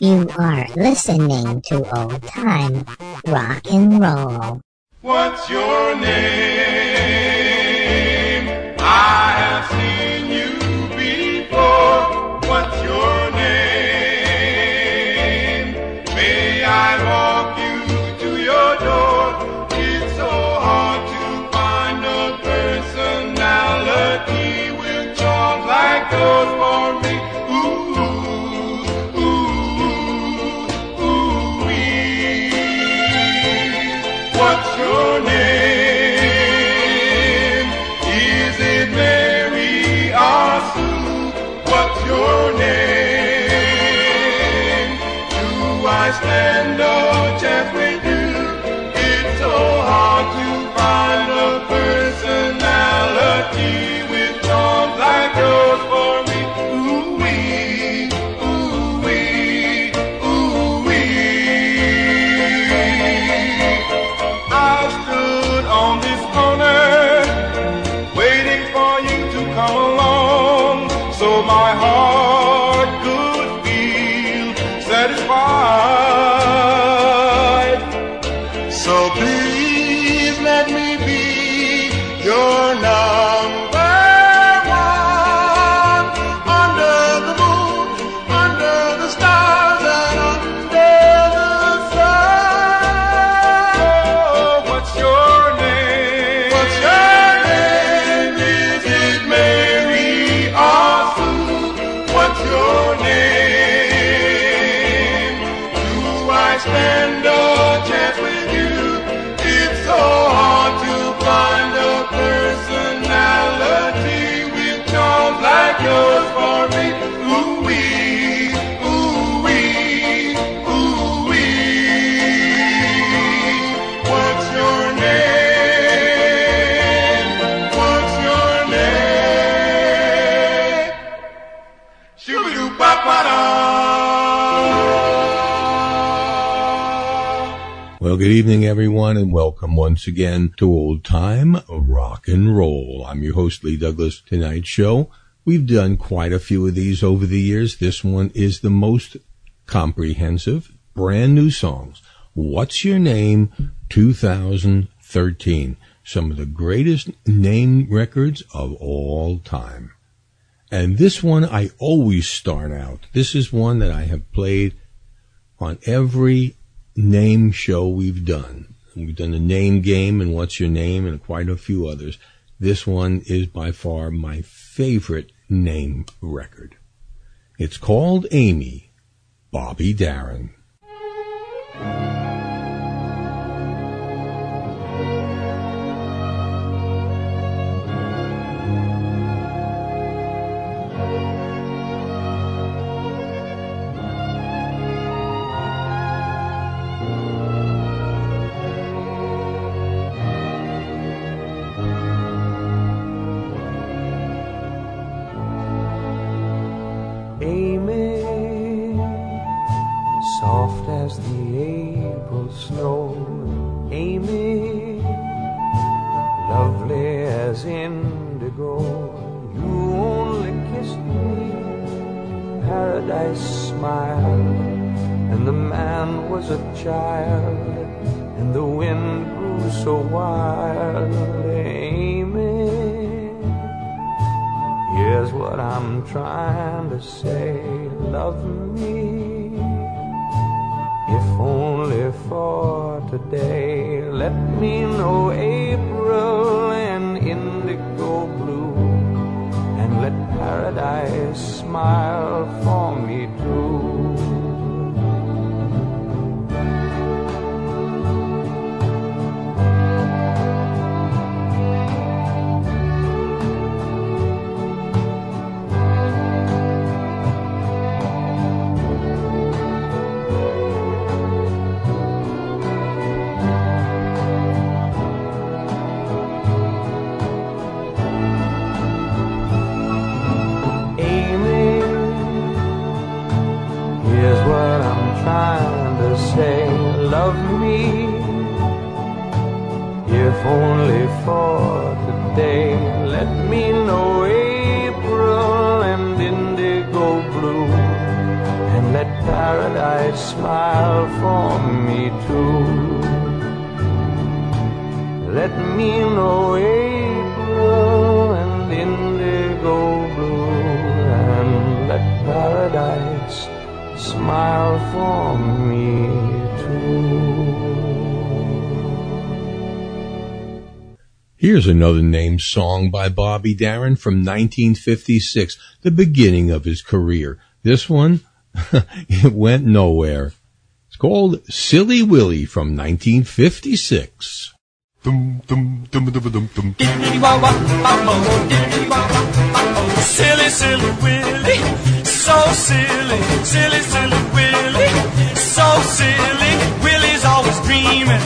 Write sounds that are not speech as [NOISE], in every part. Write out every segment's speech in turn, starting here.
You are listening to old time rock and roll. What's your name? Personality good evening, everyone, and welcome once again to Old Time Rock and Roll. I'm your host, Lee Douglas. Tonight's show, we've done quite a few of these over the years. This one is the most comprehensive, brand new songs. What's Your Name 2013. Some of the greatest name records of all time. And this one I always start out. This is one that I have played on every name show we've done. We've done the name game and what's your name and quite a few others. This one is by far my favorite name record. It's called Amy, Bobby Darin. Smiled, and the man was a child, and the wind grew so wild. Amy. Here's what I'm trying to say. Love me, if only for today. Let me know April and indigo blue, and let paradise smile for me if only for today. Let me know April and indigo blue, and let paradise smile for me too. Let me know April and indigo blue, and let paradise smile for me too. Here's another named song by Bobby Darin from 1956, the beginning of his career. This one, [LAUGHS] it went nowhere. It's called Silly Willie from 1956. Dum, dum, dum, dum, dum, dum. Silly, silly Willie, so silly, silly, silly Willie, so silly. Willie's always dreaming,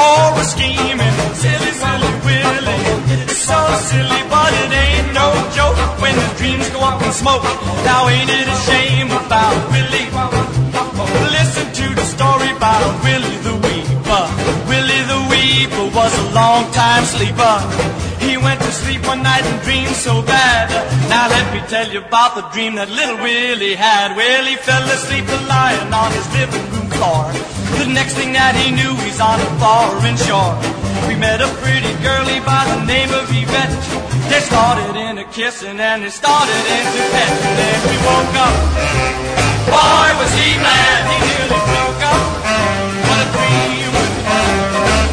always scheming. Silly, silly Willie, so silly, but it ain't no joke when the dreams go up in smoke. Now ain't it a shame about Willie? Listen to the story about Willie the Weeper. Willie the Weeper was a long time sleeper. He went to sleep one night and dreamed so bad. Now let me tell you about the dream that little Willie had. Well, he fell asleep lying on his living room floor. The next thing that he knew, he's on a foreign shore. We met a pretty girlie by the name of Yvette. They started in a kissing and they started into pet. And then we woke up. Boy, was he mad. He nearly broke up. What a dream.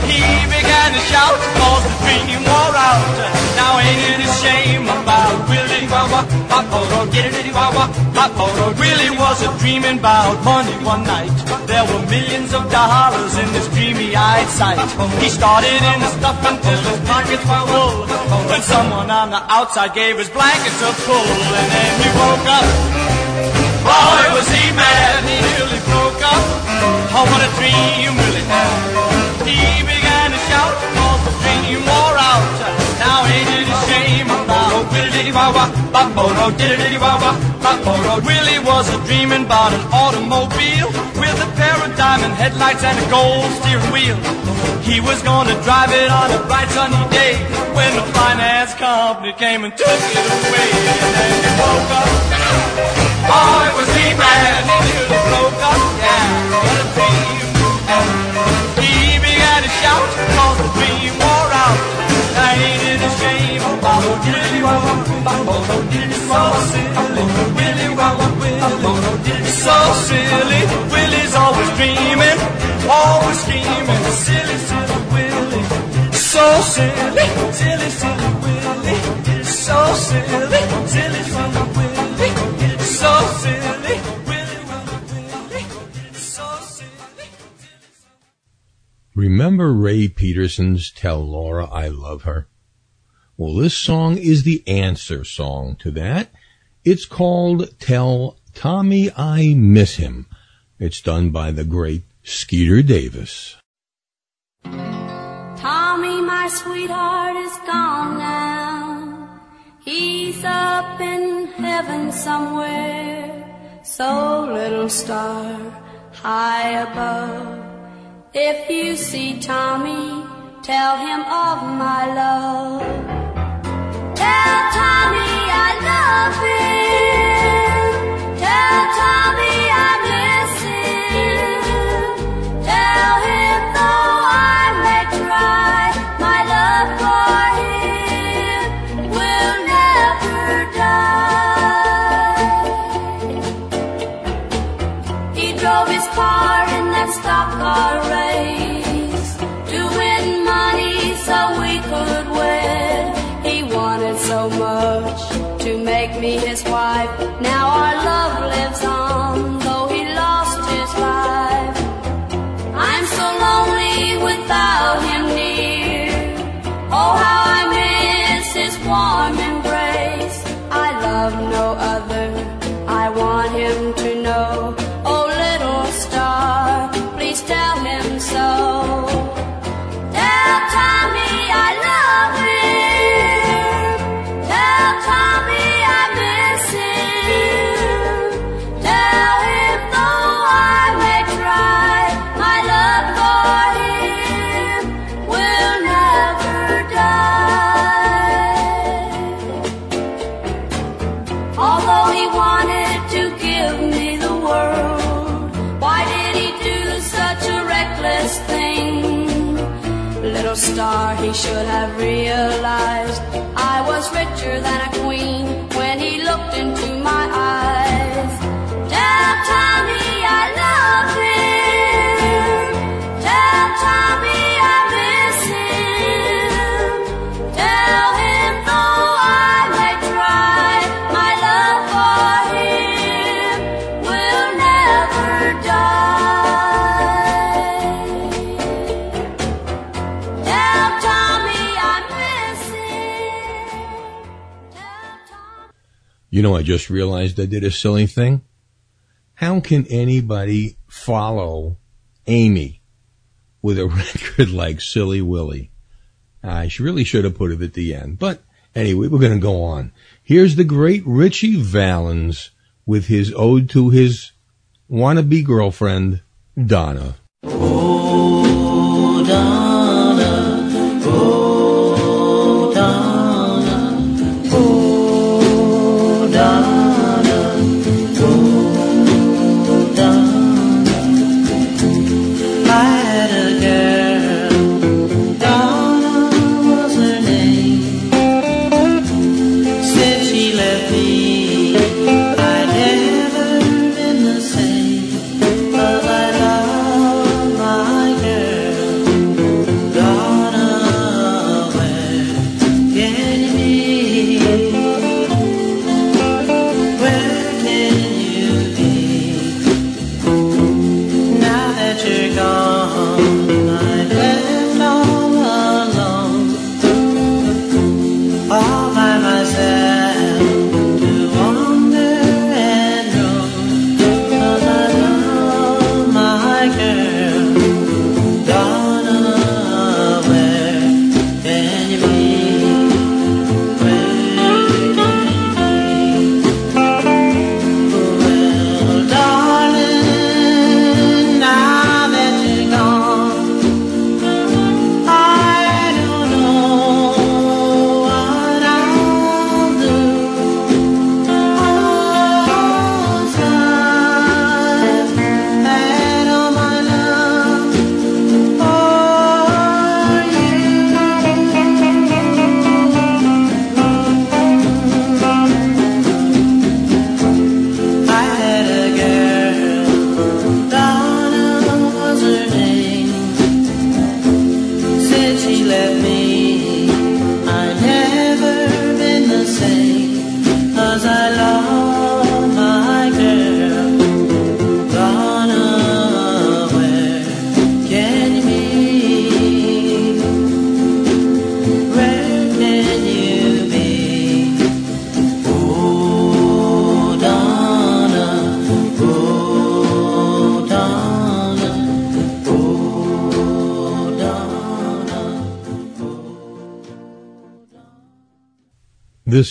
He began to shout cause the dream Willie Wawa? Pop-poro, get-it-itty-wawa, pop-poro. Willie was a dreaming about money one night. There were millions of dollars in this dreamy-eyed sight. He started in the stuff until his pockets were full. When someone on the outside gave his blankets a pull, and then he woke up. Boy, was he mad, he nearly broke up. Oh, what a dream Willie had. About Willie Wawa, Baporo, diddity Wawa, Baporo. Willie was a dreaming about an automobile with a pair of diamond headlights and a gold steering wheel. He was gonna drive it on a bright sunny day when the finance company came and took it away. And then he woke up. Boy, was he nearly Silly, silly. Silly, silly silly, silly, silly silly, silly, silly silly. Remember Ray Peterson's Tell Laura I Love Her? Well, this song is the answer song to that. It's called Tell Tommy I Miss Him. It's done by the great Skeeter Davis. Tommy, my sweetheart, is gone now. He's up in heaven somewhere. So, little star, high above. If you see Tommy, tell him of my love. Tell Tommy I love him. Me his wife. star, he should have realized I was richer than a queen. You know, I just realized I did a silly thing. How can anybody follow Amy with a [LAUGHS] record like Silly Willy? I really should have put it at the end. But anyway, we're going to go on. Here's the great Ritchie Valens with his ode to his wannabe girlfriend, Donna. Oh.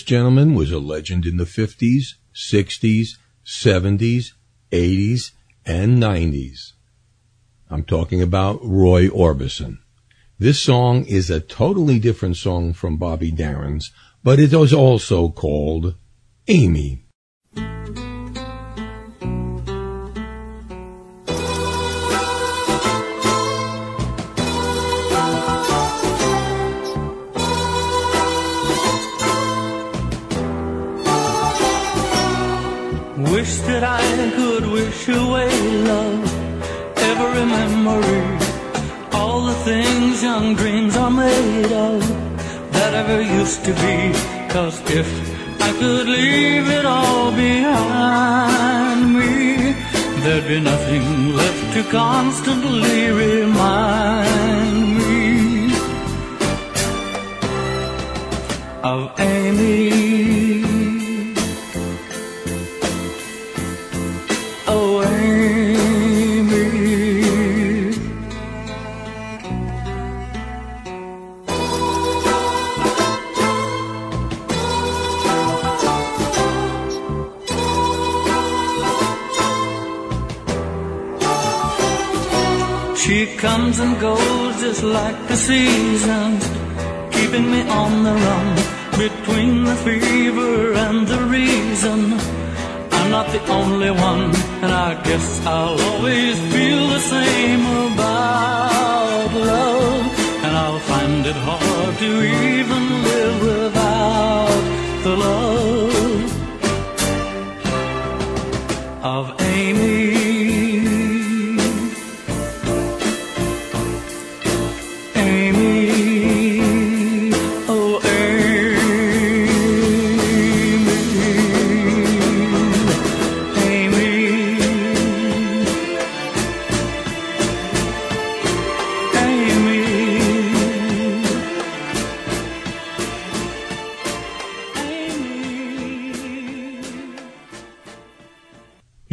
This gentleman was a legend in the 50s, 60s, 70s, 80s, and 90s. I'm talking about Roy Orbison. This song is a totally different song from Bobby Darin's, but it was also called Amy.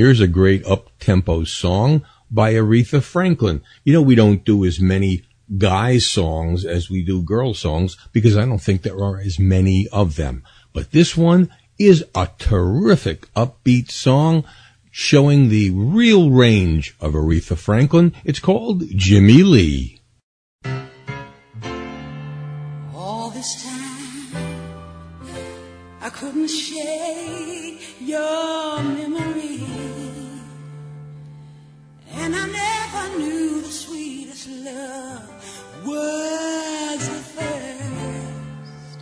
Here's a great up-tempo song by Aretha Franklin. You know, we don't do as many guy songs as we do girl songs because I don't think there are as many of them. But this one is a terrific upbeat song showing the real range of Aretha Franklin. It's called Jimmy Lee. All this time, I couldn't shake your And I never knew the sweetest love was the first.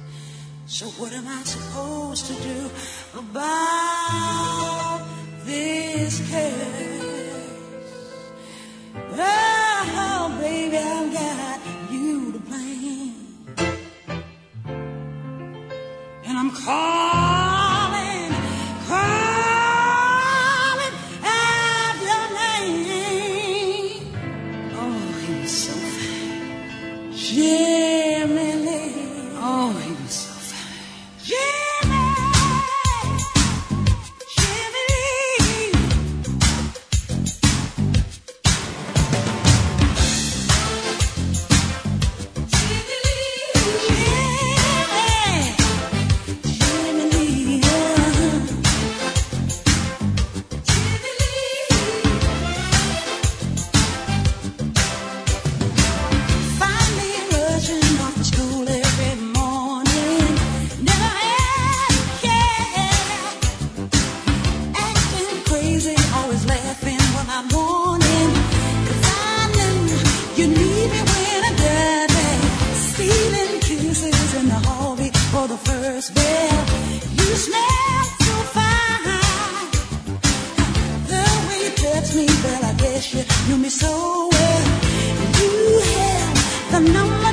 So what am I supposed to do about this curse? Oh, baby, I've got you to blame. And I'm caught. you knew me so well. You had the number.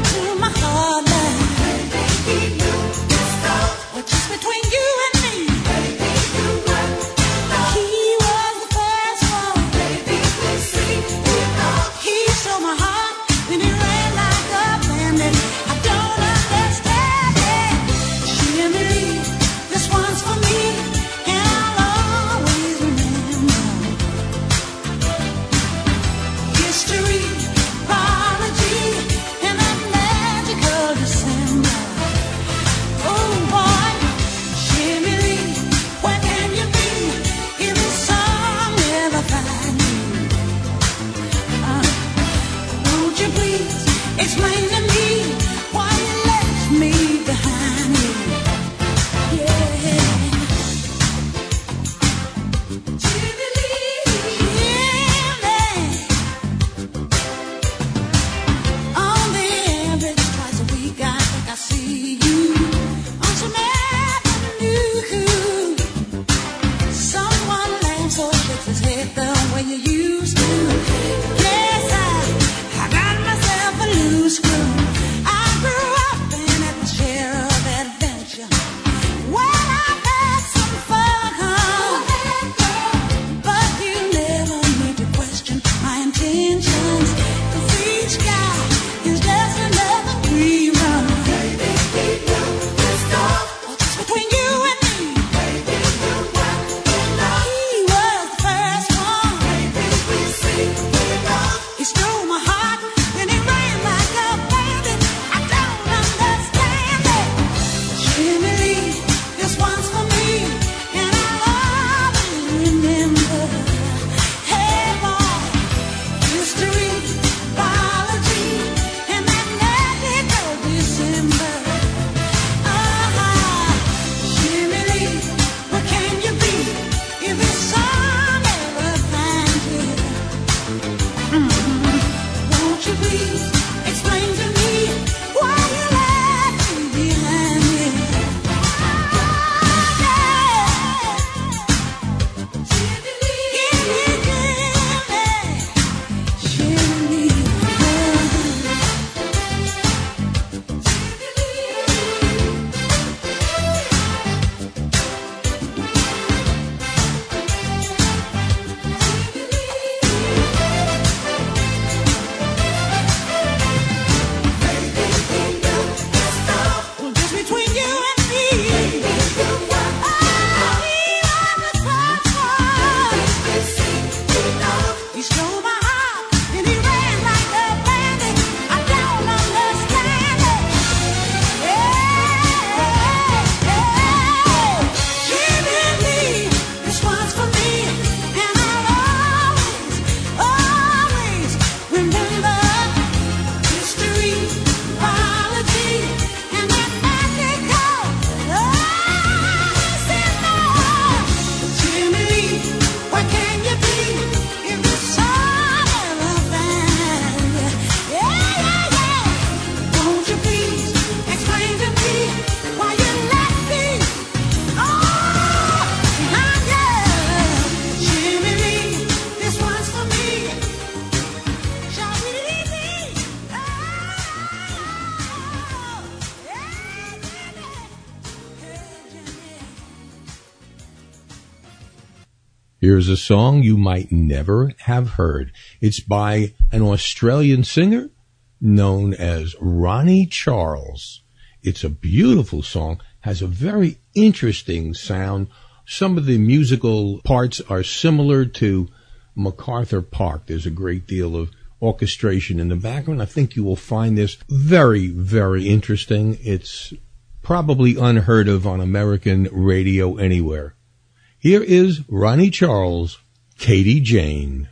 Here's a song you might never have heard. It's by an Australian singer known as Ronnie Charles. It's a beautiful song, has a very interesting sound. Some of the musical parts are similar to MacArthur Park. There's a great deal of orchestration in the background. I think you will find this very, very interesting. It's probably unheard of on American radio anywhere. Here is Ronnie Charles, Katie Jane.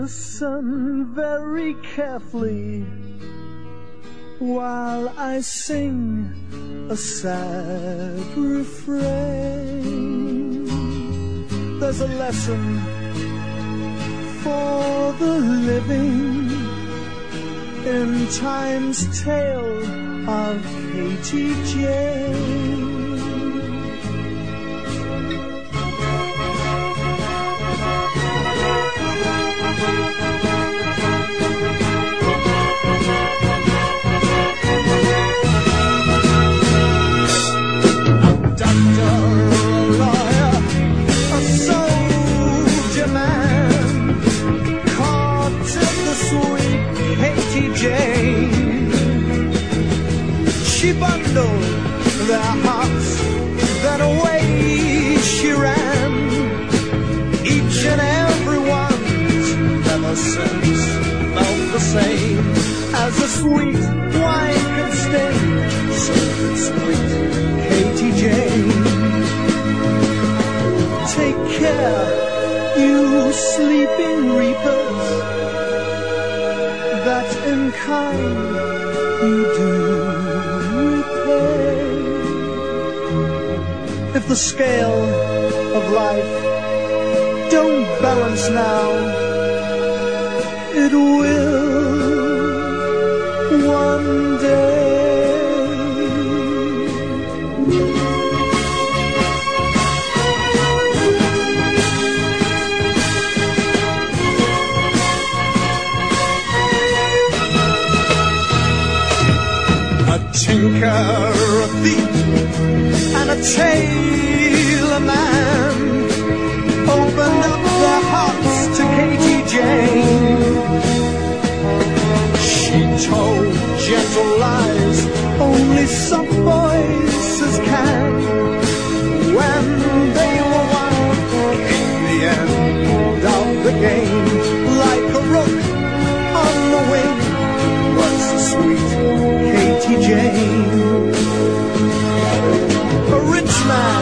Listen very carefully while I sing a sad refrain. There's a lesson for the living in time's tale of Katie Jane. Sweet wine can sting. So sweet Katie Jane. Take care, you sleeping reapers, that in kind you do repay. If the scale of life don't balance now, it will a tailor man opened up their hearts to Katie Jane. She told gentle lies only soft voices can. When they were one, came the end of the game. Like a rook on the wing was the sweet Katie Jane smile.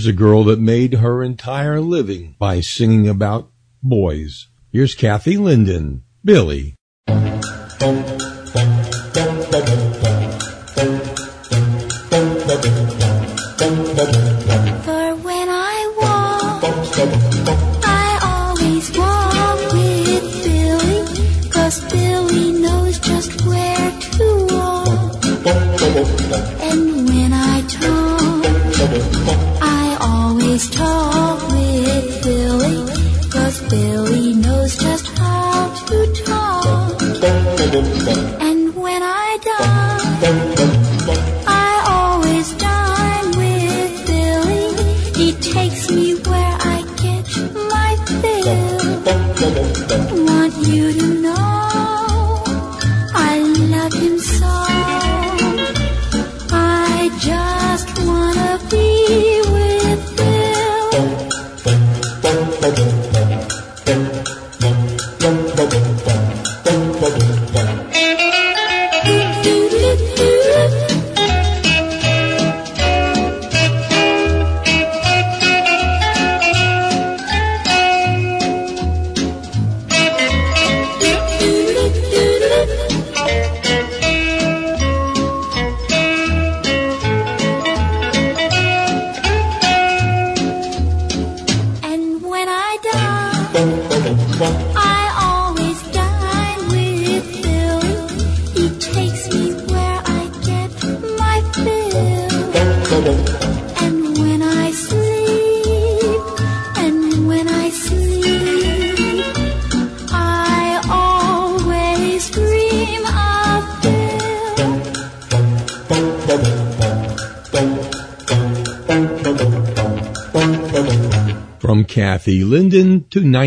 Here's a girl that made her entire living by singing about boys. Here's Kathy Linden, Billy. For when I walk, I always walk Bye.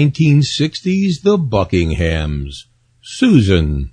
1960s The Buckinghams. Susan.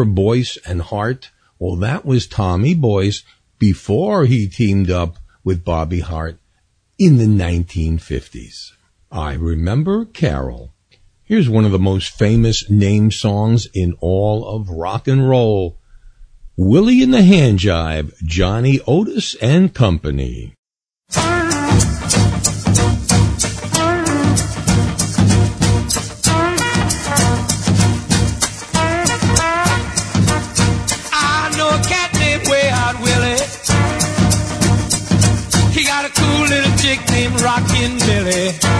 Barbara Boyce and Hart? Well, that was Tommy Boyce before he teamed up with Bobby Hart in the 1950s. I remember Carol. Here's one of the most famous name songs in all of rock and roll. Willie and the Hand Jive," Johnny Otis and Company. Billy.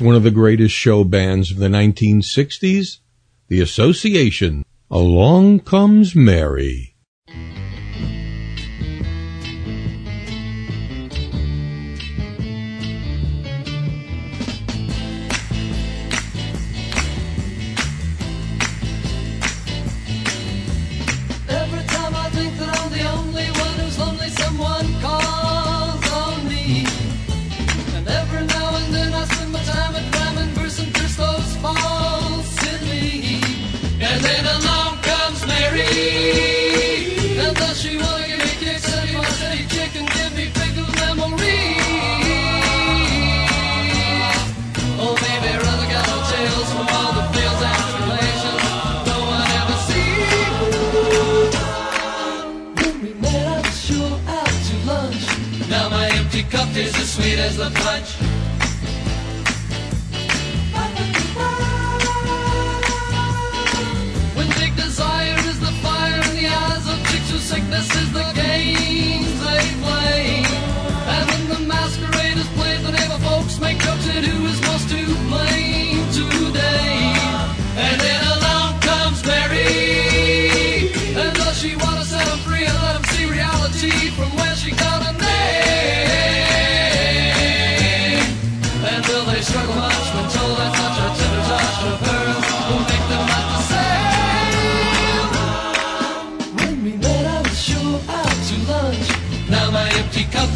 one of the greatest show bands of the 1960s, The Association, Along Comes Mary.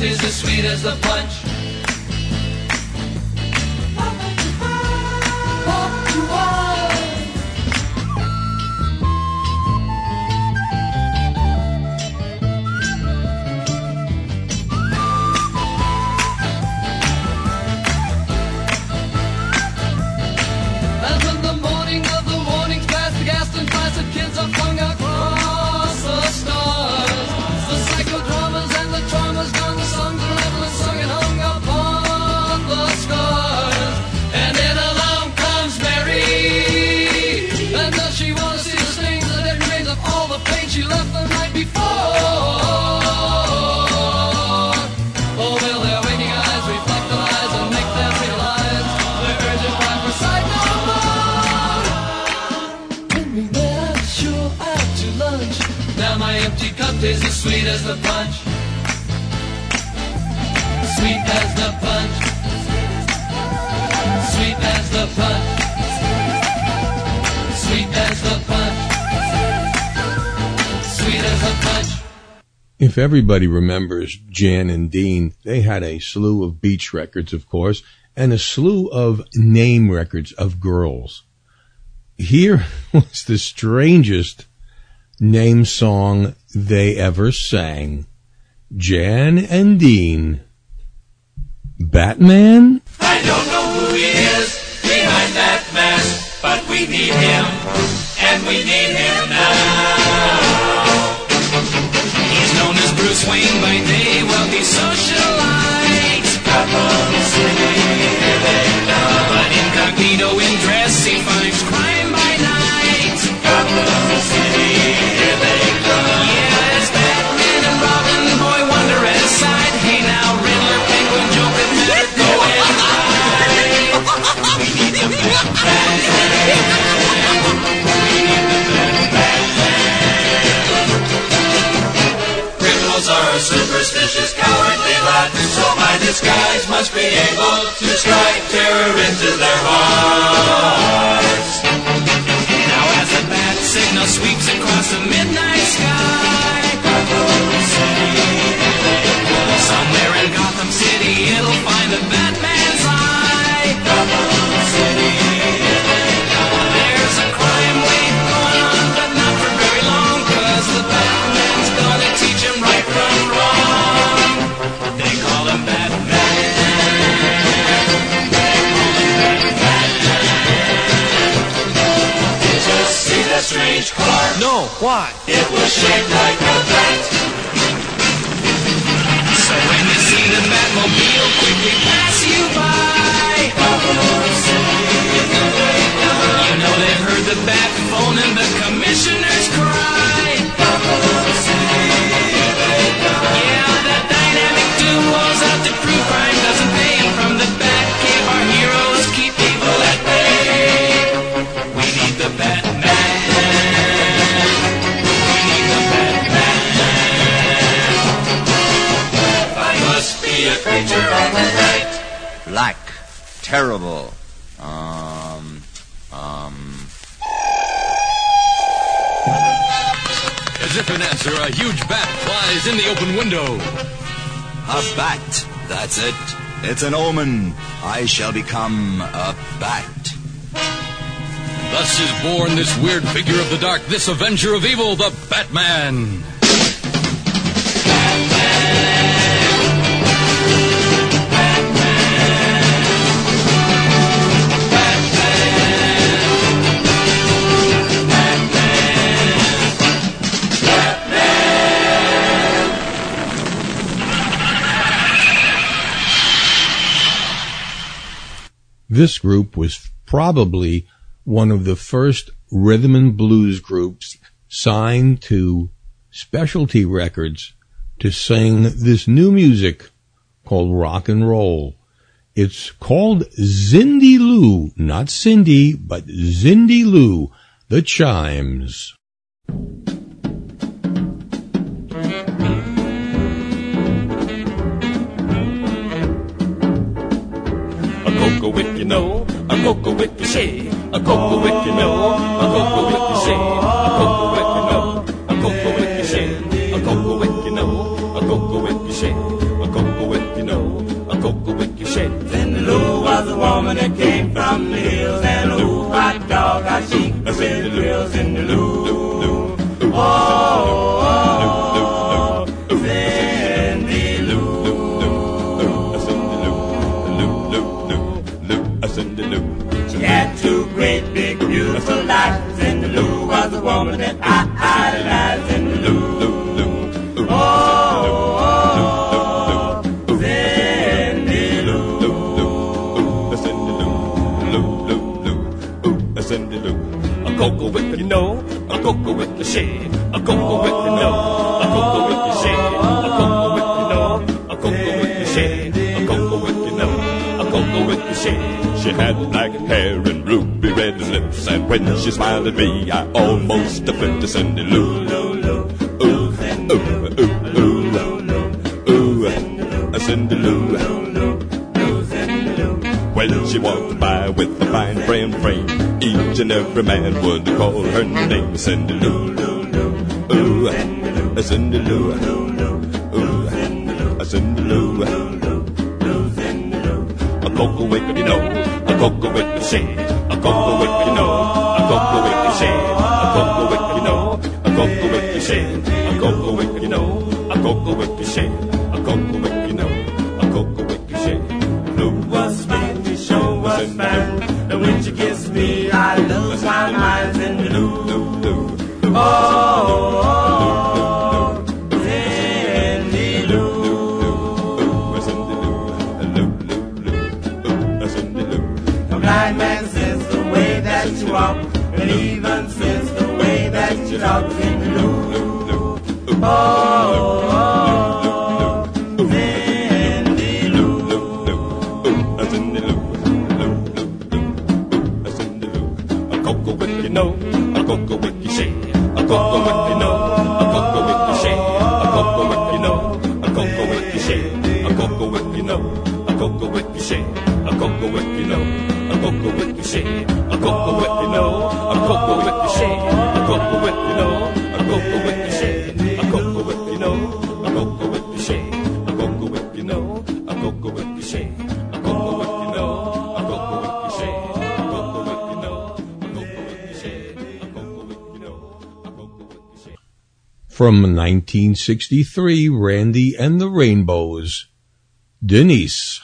is as sweet as the punch. Everybody remembers Jan and Dean, they had a slew of beach records, of course, and a slew of name records of girls. Here [LAUGHS] was the strangest name song they ever sang. Jan and Dean. Batman? I don't know who he is behind that mask, but we need him, and we need him now. Known superstitious, cowardly lot, so my disguise must be able to strike terror into their hearts. Now as the bat signal sweeps across the midnight sky, Gotham City, somewhere in Gotham City, it'll find the Batman's strange car? No, why? It was shaped like a bat. So when you see the Batmobile quickly pass you by, you know they've heard the bat phone and the commissioners creature of the night. Black. Terrible. Um. Um. As if in answer, a huge bat flies in the open window. A bat. That's it. It's an omen. I shall become a bat. Thus is born this weird figure of the dark, this avenger of evil, the Batman. This group was probably one of the first rhythm and blues groups signed to specialty records to sing this new music called rock and roll. It's called Zindy Lou, not Cindy, but Zindy Lou, the chimes. Cocoa wick, you say, a cocoa wick, you know, a cocoa wick, you say, a cocoa wick, you know, a cocoa wick, you say, a cocoa you know, a cocoa wick, you say, a cocoa you know, a cocoa wick, you say. Then Lou was a woman that came from the hills, and Lou hot dog, I she with grills in the Lou. Oh, oh, oh, great big beautiful eyes, and Lou was a woman that I idolized, and Lou. Oh, oh, oh, Zindy Lou, A cocoa wick, you know, a cocoa wick, you say, a cocoa wick, you know, a cocoa wick, you say, a cocoa wick, you know, a cocoa wick, you say, a cocoa wick, you know, a cocoa wick, you say. She had black hair and ruby red lips, and when she smiled at me, I almost flipped a Zindy Lou. Ooh, ooh, ooh, ooh, ooh, ooh, ooh, ooh, Zindy Lou. When she walked by with a fine frame frame, each and every man would call her name Zindy Lou. Ooh, Zindy Lou. Ooh, Zindy Lou. Ooh, Zindy Lou cocoa whip, you know, a cocoa whip, you say, a cocoa whip, you know, a cocoa whip, you say, a cocoa whip, you know, a cocoa whip, you say, a cocoa whip, you know, a cocoa whip, you say. From 1963, Randy and the Rainbows. Denise.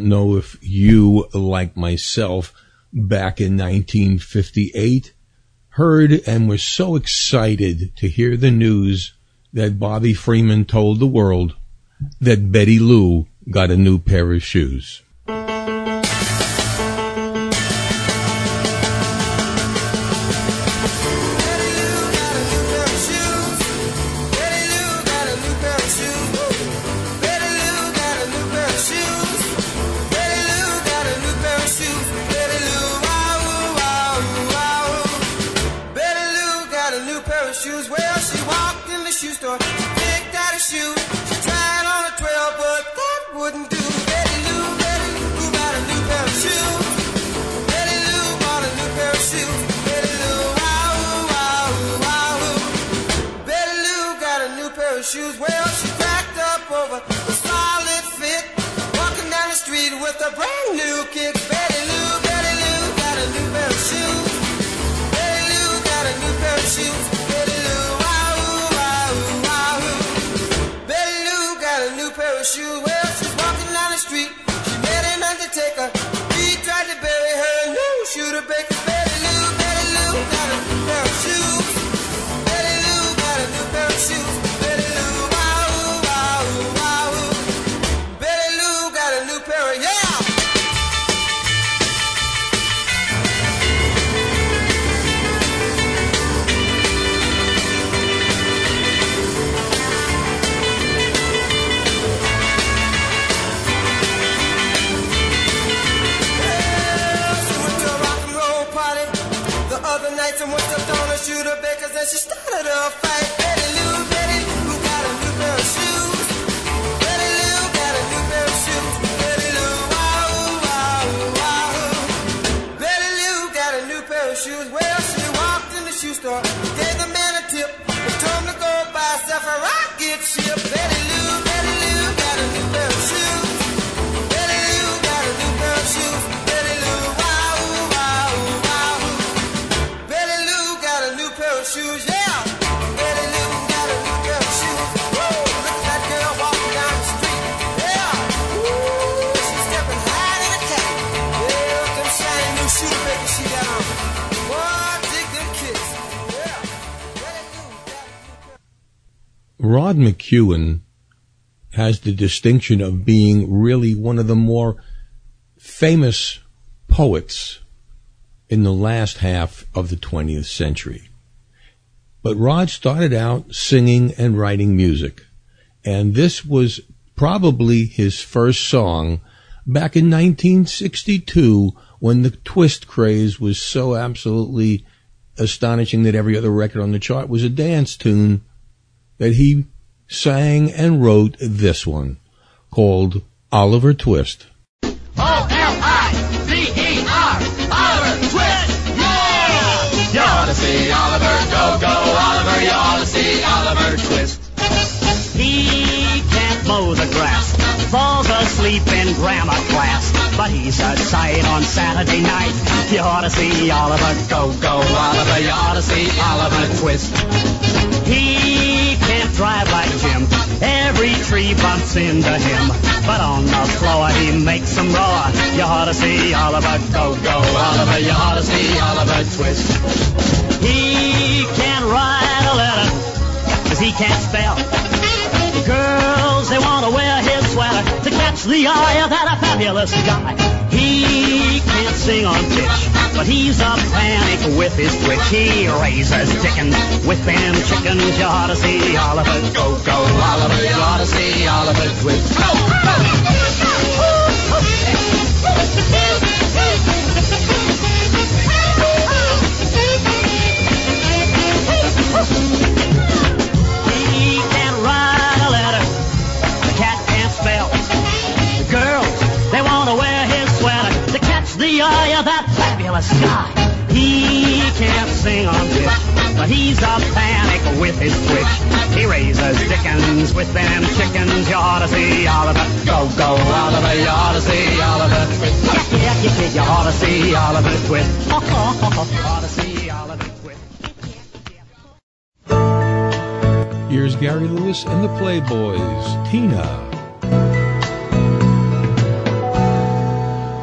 don't know if you, like myself, back in 1958, heard and was so excited to hear the news that Bobby Freeman told the world that Betty Lou got a new pair of shoes. Sarah. Yeah. McKuen has the distinction of being really one of the more famous poets in the last half of the 20th century. But Rod started out singing and writing music, and this was probably his first song back in 1962 when the twist craze was so absolutely astonishing that every other record on the chart was a dance tune that he sang and wrote this one called Oliver Twist. O-L-I-V-E-R, Oliver Twist, yeah! You ought to see Oliver, go, go, Oliver, you ought to see Oliver Twist. He can't mow the grass, falls asleep in grammar class, but he's a sight on Saturday night. You ought to see Oliver go, go, Oliver, you ought to see Oliver twist. He can't drive like Jim, every tree bumps into him, but on the floor he makes some roar. You ought to see Oliver go, go, Oliver, you ought to see Oliver twist. He can't write a letter, cause he can't spell. Girls, they want to wear his sweater to catch the eye of that fabulous guy. He can't sing on pitch, but he's a panic with his twitch. He raises chickens with them chickens. You ought to see Oliver go, go, Oliver. You ought to see Oliver twist. Go, He He can't sing on pitch, but he's a panic with his twitch. He raises dickens with them chickens. You ought to see Oliver. Go, go, Oliver. You ought to see Oliver Twist. Yeah, yeah, yeah. You Oliver oh. Ought to see Oliver Twist. Here's Gary Lewis and the Playboys. Tina.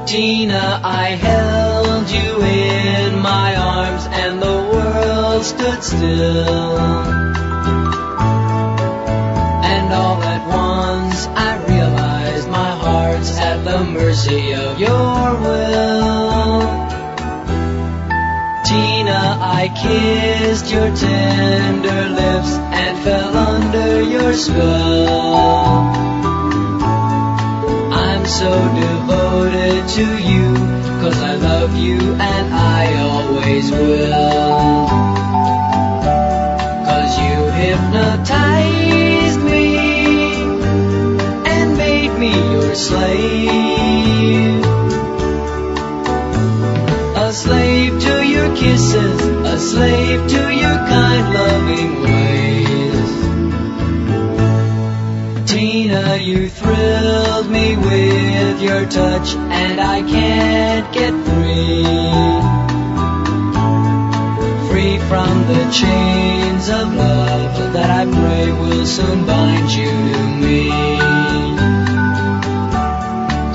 Tina, I held you in my arms and the world stood still. And all at once I realized my heart's at the mercy of your will. Tina, I kissed your tender lips and fell under your spell. So devoted to you, cause I love you and I always will. Cause you hypnotized me and made me your slave. A slave to your kisses, a slave to touch, and I can't get free. Free from the chains of love that I pray will soon bind you to me.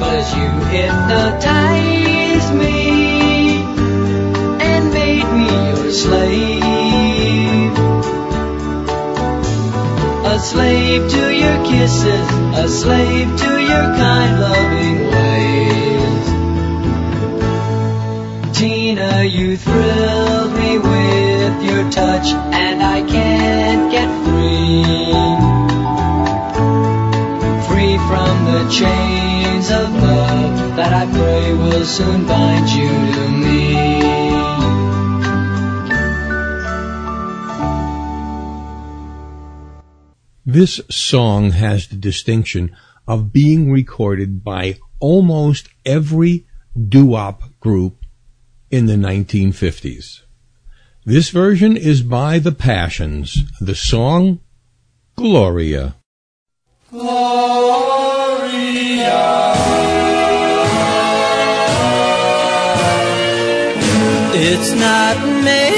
Cause you hypnotized me and made me your slave. A slave to your kisses, a slave to your kind loving you thrilled me with your touch, and I can't get free. Free from the chains of love that I pray will soon bind you to me. This song has the distinction of being recorded by almost every doo-wop group in the 1950s. This version is by The Passions. The song Gloria. Gloria. It's not me,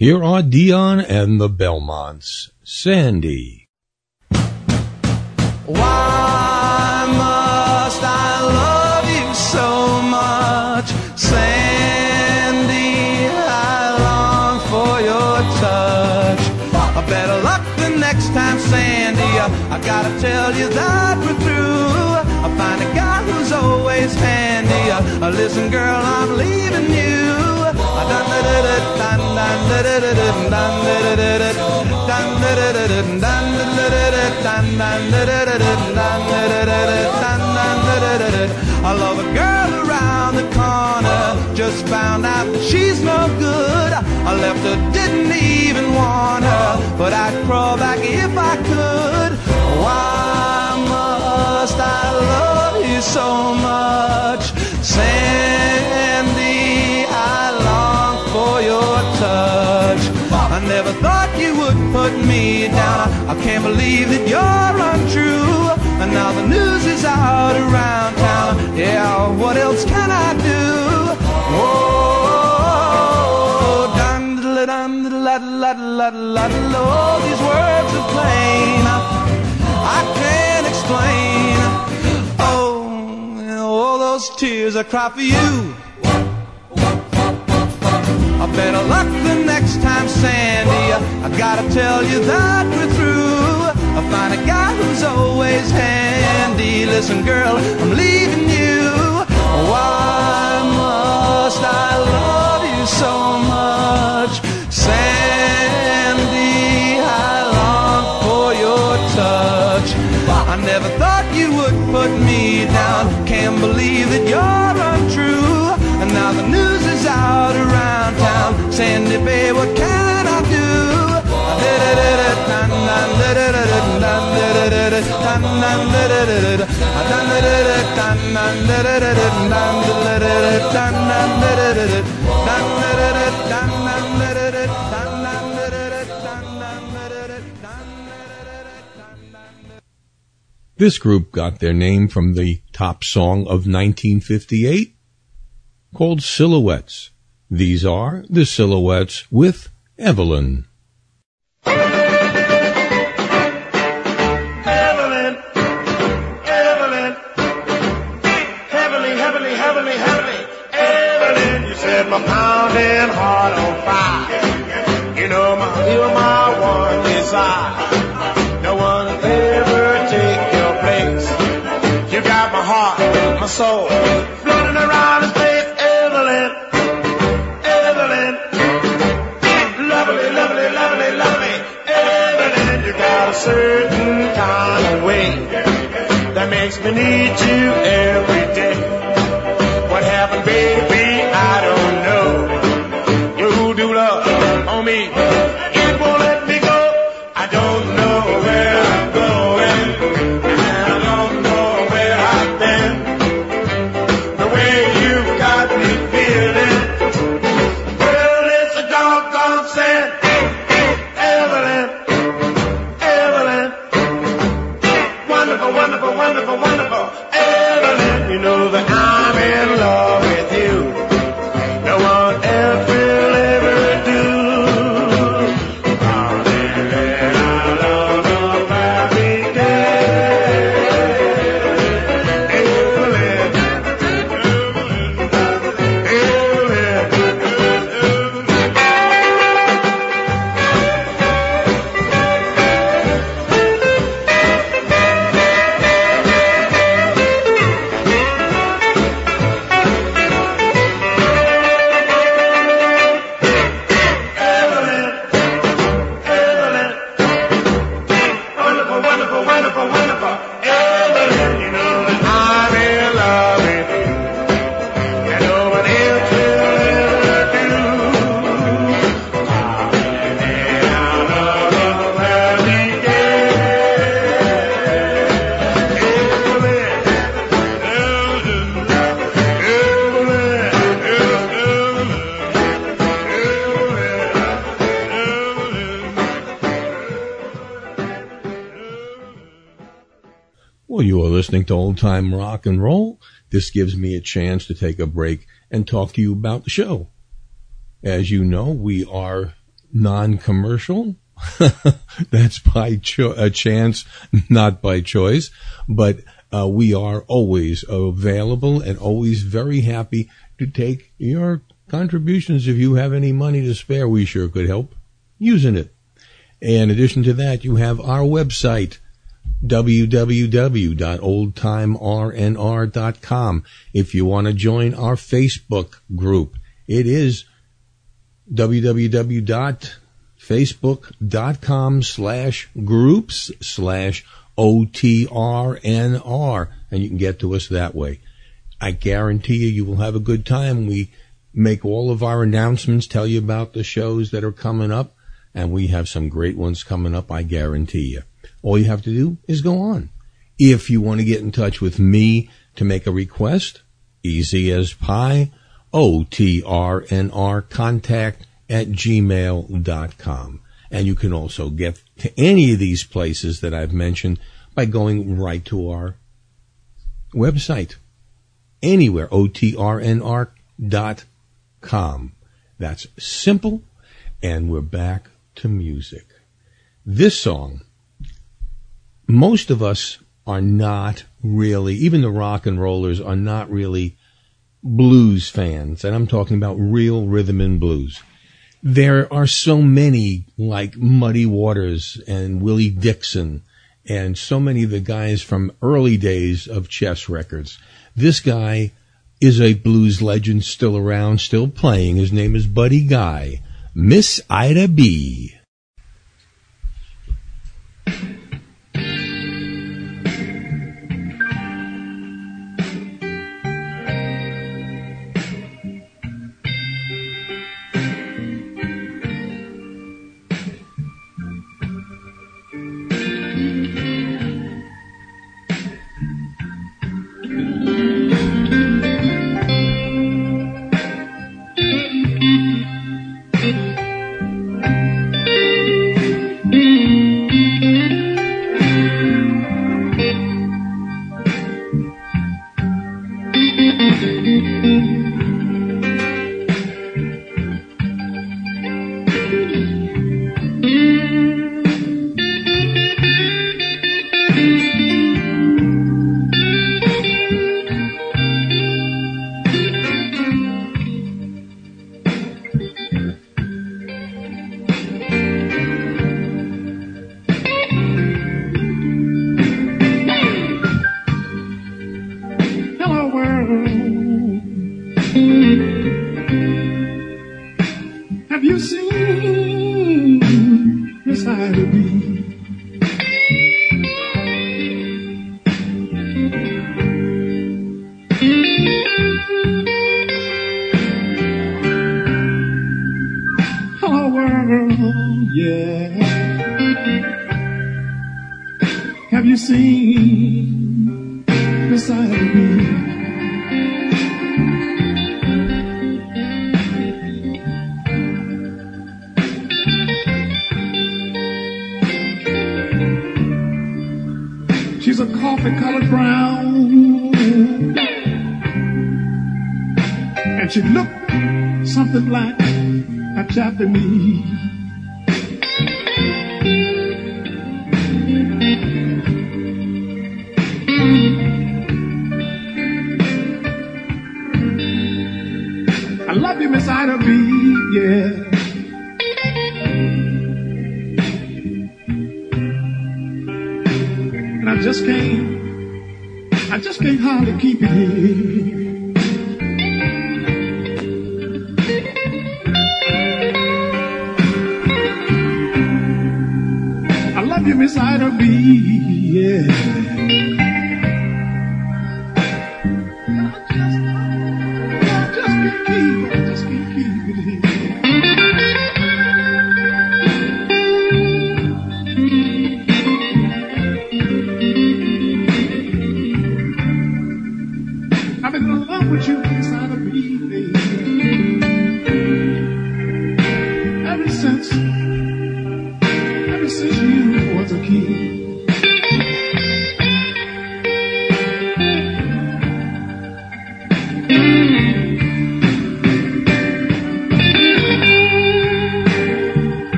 Here are Dion and the Belmonts. Sandy. Why must I love you so much, Sandy? I long for your touch. Better luck the next time, Sandy. I gotta tell you that we're through. I find a guy who's always handy. Listen, girl, I'm leaving I love a girl around the corner. Just found out that she's no good. I left her, didn't even want her, but I'd crawl back if I could. Why must I love you so much, Sandy? Never thought you would put me down. I, can't believe that you're untrue. And now the news is out around town. Yeah, what else can I do? Whoa, dun dun dun la la la la la. Oh, these words are plain. I can't explain. Oh, all those tears I cry for you. Better luck the next time, Sandy. I gotta tell you that we're through. I find a guy who's always handy. Listen, girl, I'm leaving you. Why must I love you so much, Sandy? I long for your touch. I never thought you would put me down. Can't believe that you're untrue. And now the news is out Sandy, babe, what can I? This group got their name from the top song of 1958 called Silhouettes. These are the Silhouettes with Evelyn. Evelyn, Evelyn, heavenly, certain kind of way that makes me need you every day. You are listening to Old Time Rock and Roll. This gives me a chance to take a break and talk to you about the show. As you know, we are non-commercial. [LAUGHS] That's by cho- a chance, not by choice, but uh, we are always available and always very happy to take your contributions. If you have any money to spare, we sure could help using it. In addition to that, you have our website, www.oldtimernr.com. If you want to join our Facebook group, it is www.facebook.com slash groups slash OTRNR. And you can get to us that way. I guarantee you, you will have a good time. We make all of our announcements, tell you about the shows that are coming up, and we have some great ones coming up, I guarantee you. All you have to do is go on. If you want to get in touch with me to make a request, easy as pie, O-T-R-N-R contact at gmail.com. And you can also get to any of these places that I've mentioned by going right to our website. Anywhere, O-T-R-N-R dot com. That's simple. And we're back to music. This song most of us are not really, even the rock and rollers are not really blues fans. And I'm talking about real rhythm and blues. There are so many like Muddy Waters and Willie Dixon and so many of the guys from early days of chess records. This guy is a blues legend still around, still playing. His name is Buddy Guy. Miss Ida B.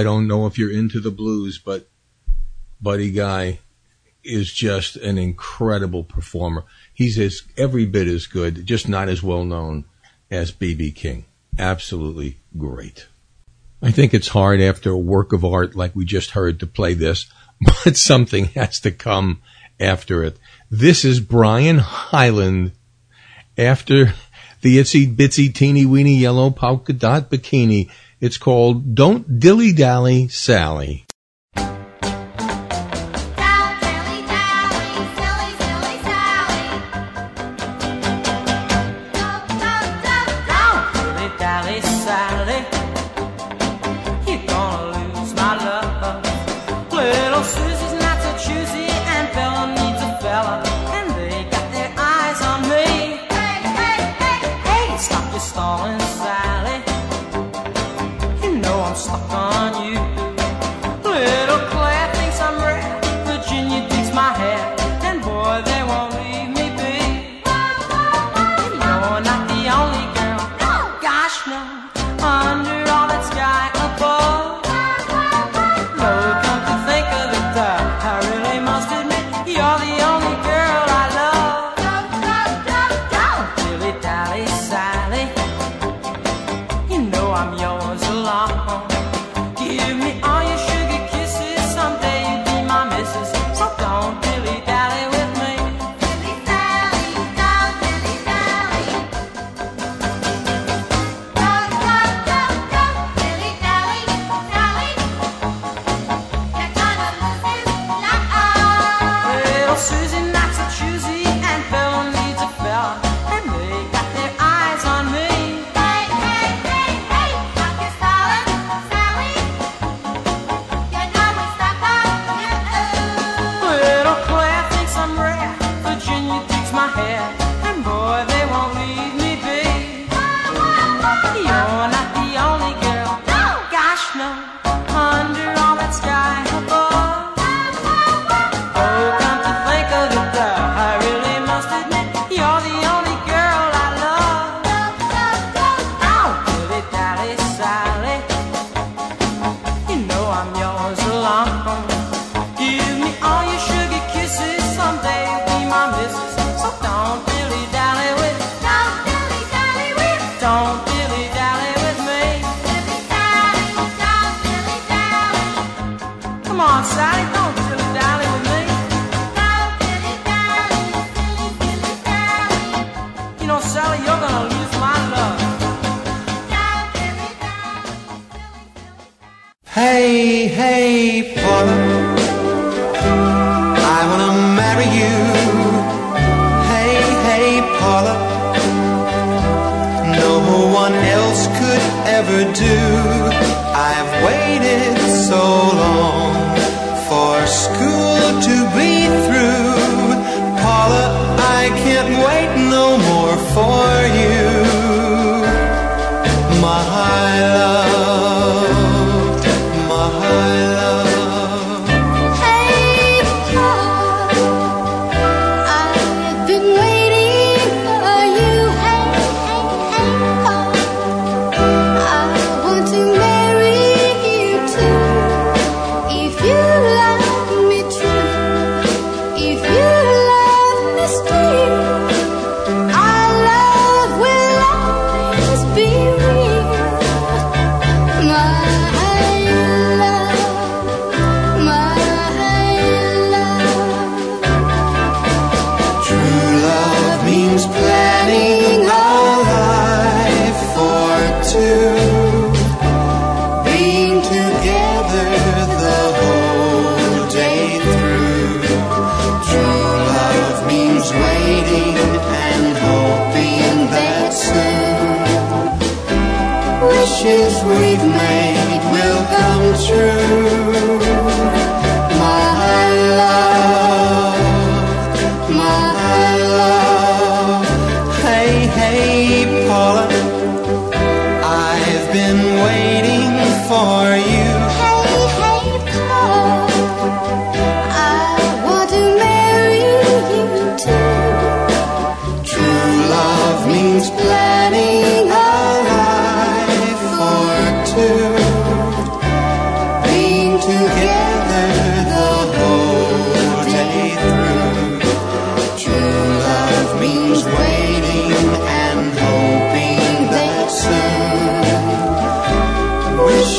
I don't know if you're into the blues, but Buddy Guy is just an incredible performer. He's as, every bit as good, just not as well known as BB King. Absolutely great. I think it's hard after a work of art like we just heard to play this, [LAUGHS] but something has to come after it. This is Brian Hyland after the itsy bitsy teeny weeny yellow polka dot bikini. It's called Don't Dilly Dally Sally. I'm yours alone. Give me all.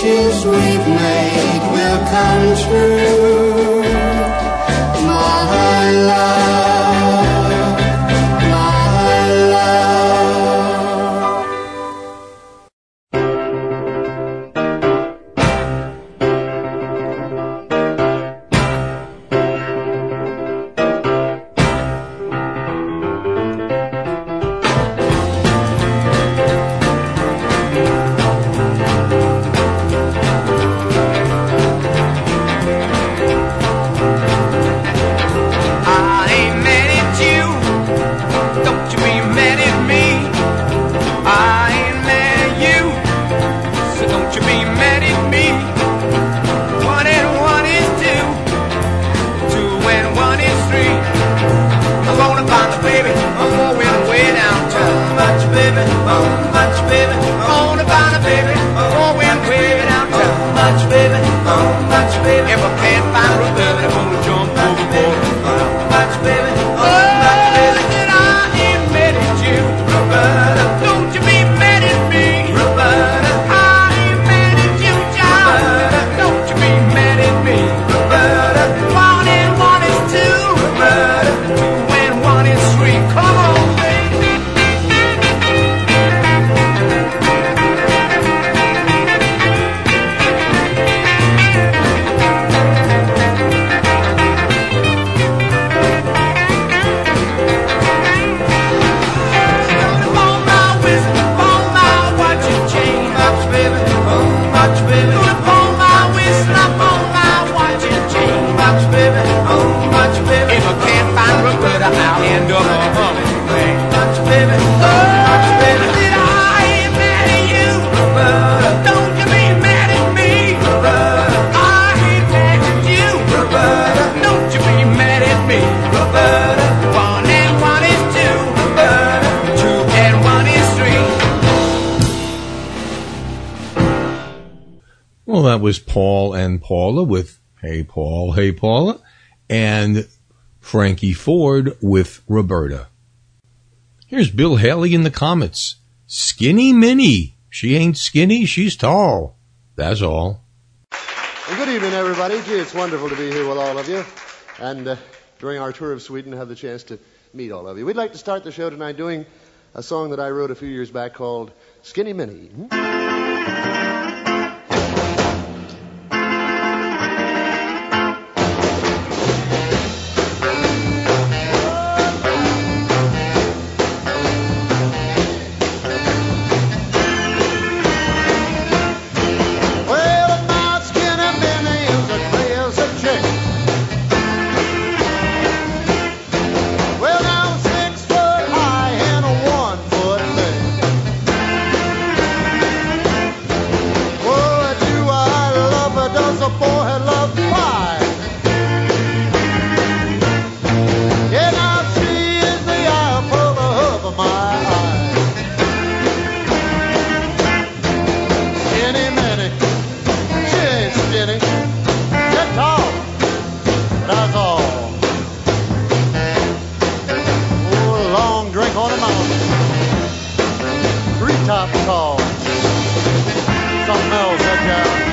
wishes we've made will come true. Frankie Ford with Roberta. Here's Bill Haley in the Comets. Skinny Minnie. She ain't skinny, she's tall. That's all. Well, good evening, everybody. Gee, it's wonderful to be here with all of you. And uh, during our tour of Sweden, have the chance to meet all of you. We'd like to start the show tonight doing a song that I wrote a few years back called Skinny Minnie. Mills, okay.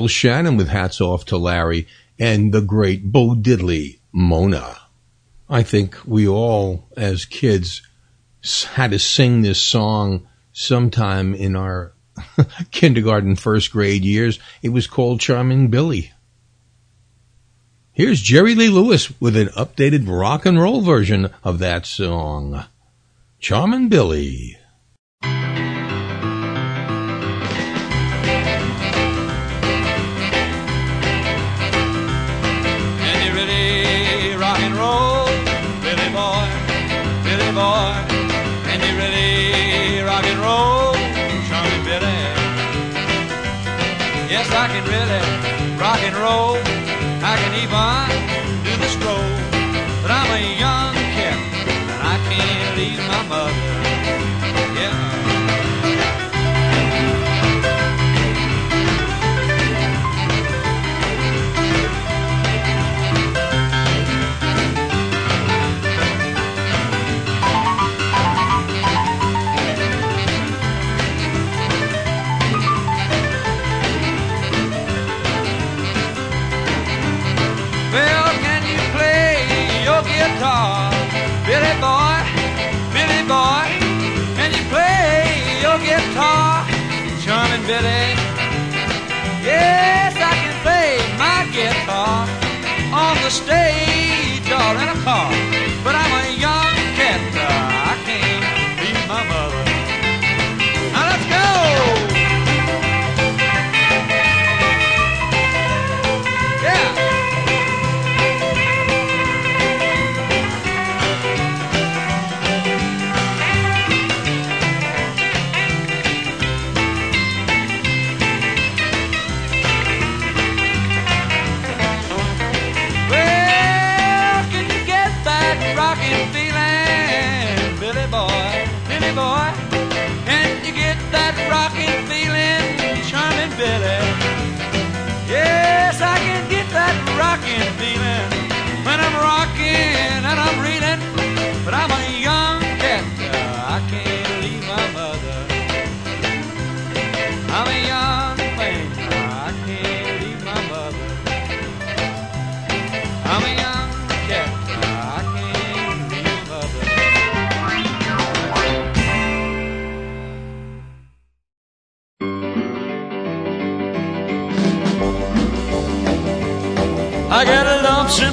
Del Shannon with Hats Off to Larry and the great Bo Diddley, Mona. I think we all, as kids, had to sing this song sometime in our [LAUGHS] kindergarten, first grade years. It was called Charming Billy. Here's Jerry Lee Lewis with an updated rock and roll version of that song, Charming Billy. Billy? Yes, I can play my guitar on the stage or in a car.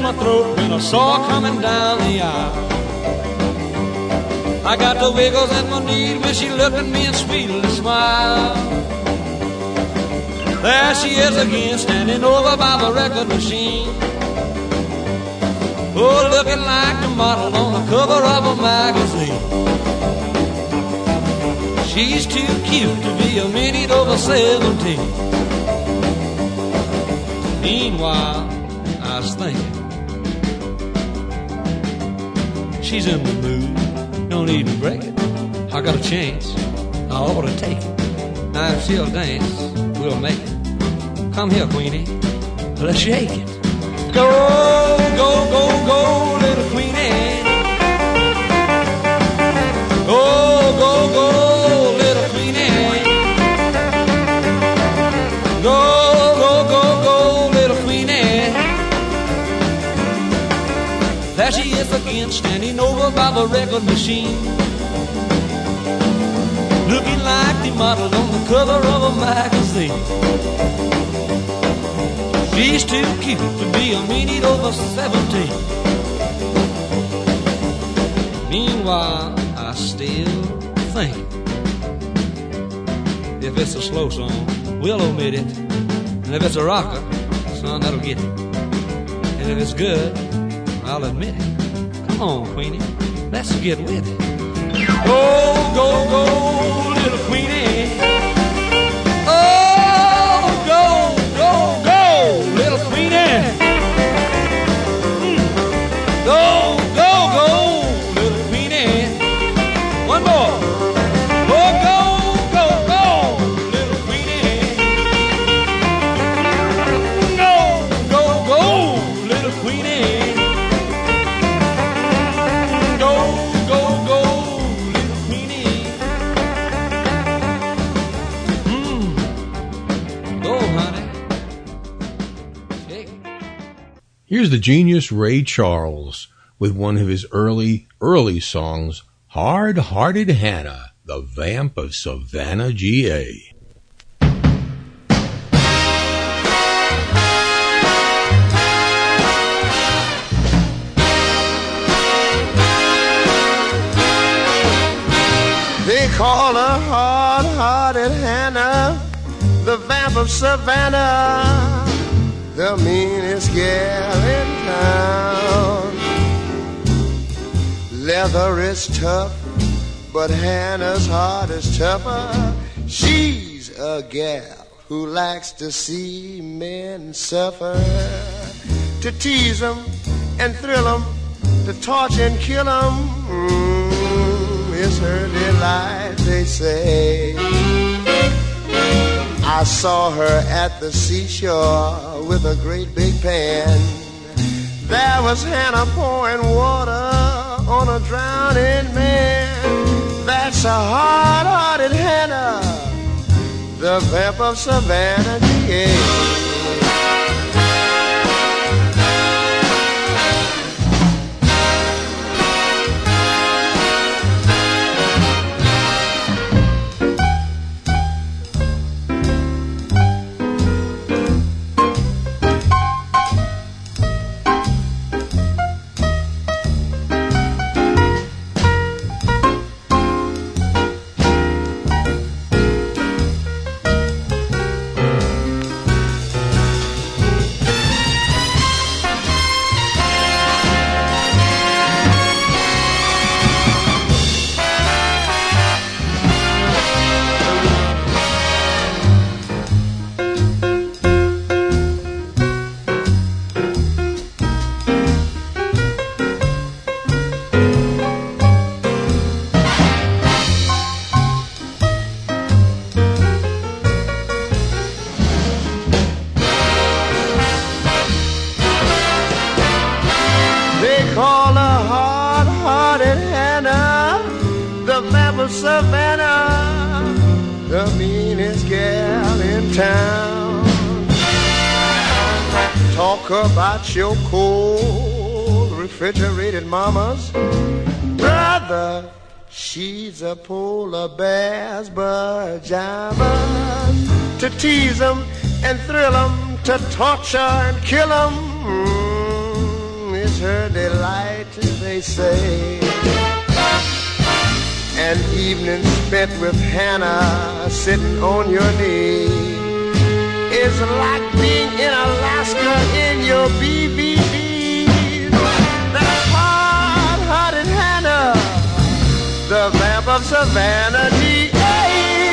My throat when I saw her coming down the aisle. I got the wiggles in my knees when she looked at me and sweetly smiled. There she is again, standing over by the record machine. Oh, looking like the model on the cover of a magazine. She's too cute to be a minute over 17. Meanwhile, she's in the mood, don't even break it. I got a chance, I ought to take it. Now if she'll dance, we'll make it. Come here, Queenie, let's shake it. Go, go, go, go, little Queenie. Again, standing over by the record machine. Looking like the model on the cover of a magazine. She's too cute to be a minute over 17. Meanwhile, I still think if it's a slow song, we'll omit it. And if it's a rocker, son, that'll get it. And if it's good, I'll admit it. Come on, Queenie, let's get with it. Go, go, go, little Queenie. Here's the genius Ray Charles with one of his early, early songs, Hard Hearted Hannah, the Vamp of Savannah, GA. They call her hard-hearted Hannah, the vamp of Savannah, the meanest gal in town. Leather is tough, but Hannah's heart is tougher. She's a gal who likes to see men suffer, to tease 'em and thrill 'em, to torture and kill 'em. Mm, it's her delight, they say. I saw her at the seashore with a great big pan. There was Hannah pouring water on a drowning man. That's a hard-hearted Hannah, the vamp of Savannah, yeah. Bear's pajamas. To tease 'em and thrill 'em, to torture and kill 'em. Mm, is her delight, they say. An evening spent with Hannah sitting on your knee is like being in Alaska in your BVD. The vamp of Savannah, G.A.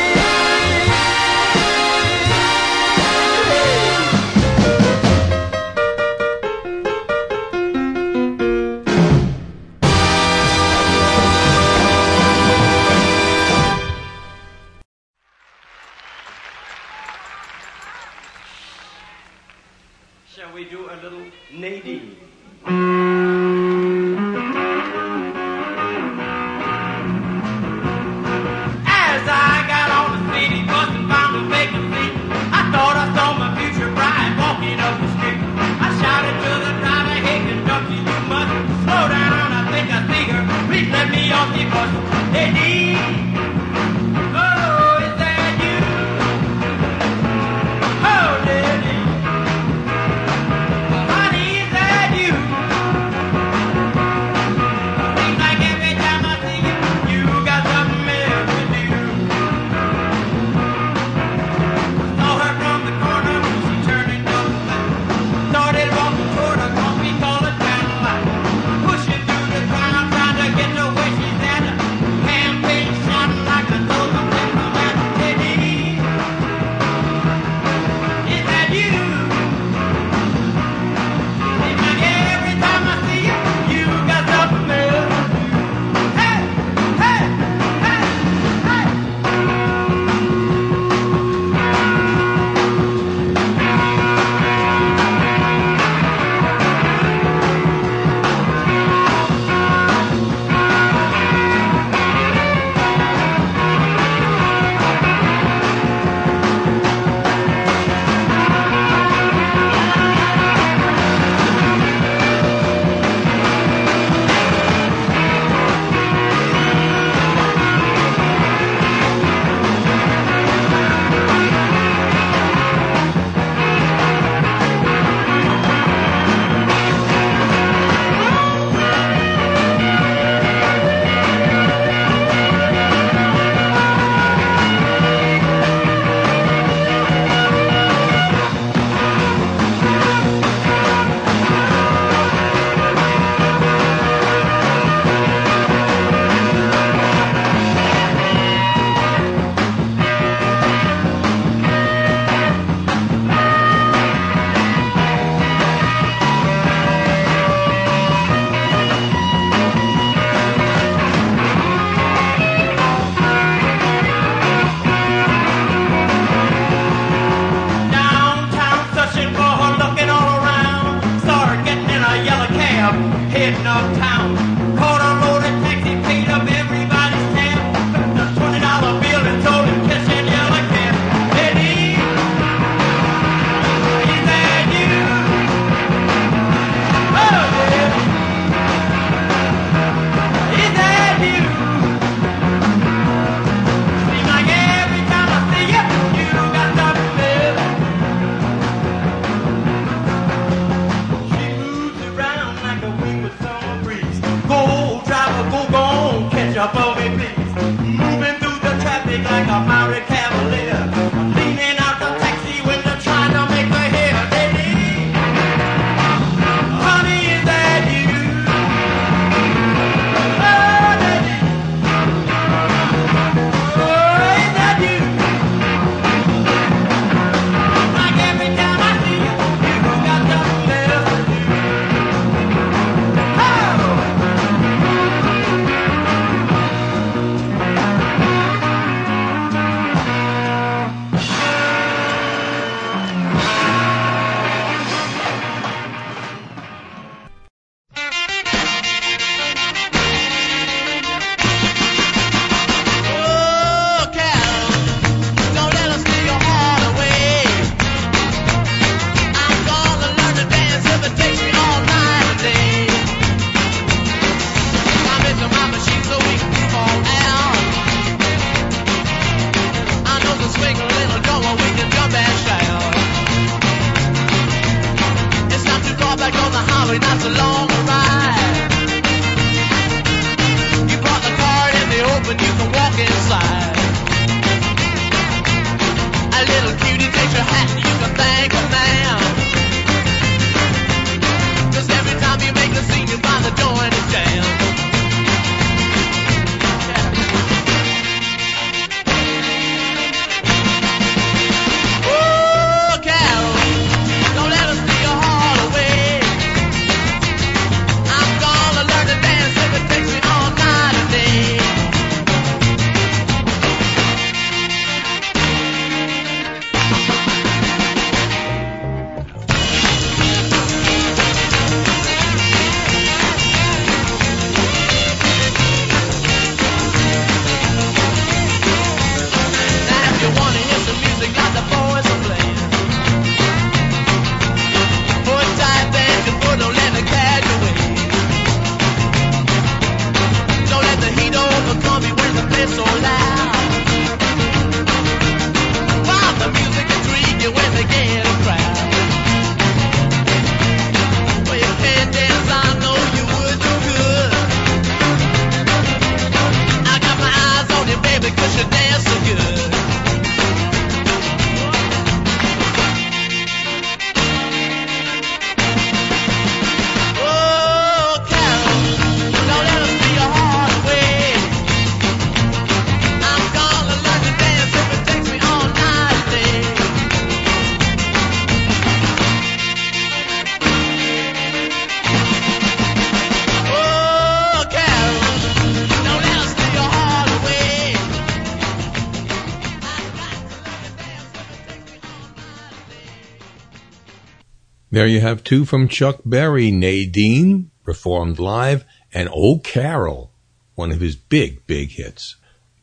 There you have two from Chuck Berry, Nadine, performed live, and O'Carroll, one of his big, big hits.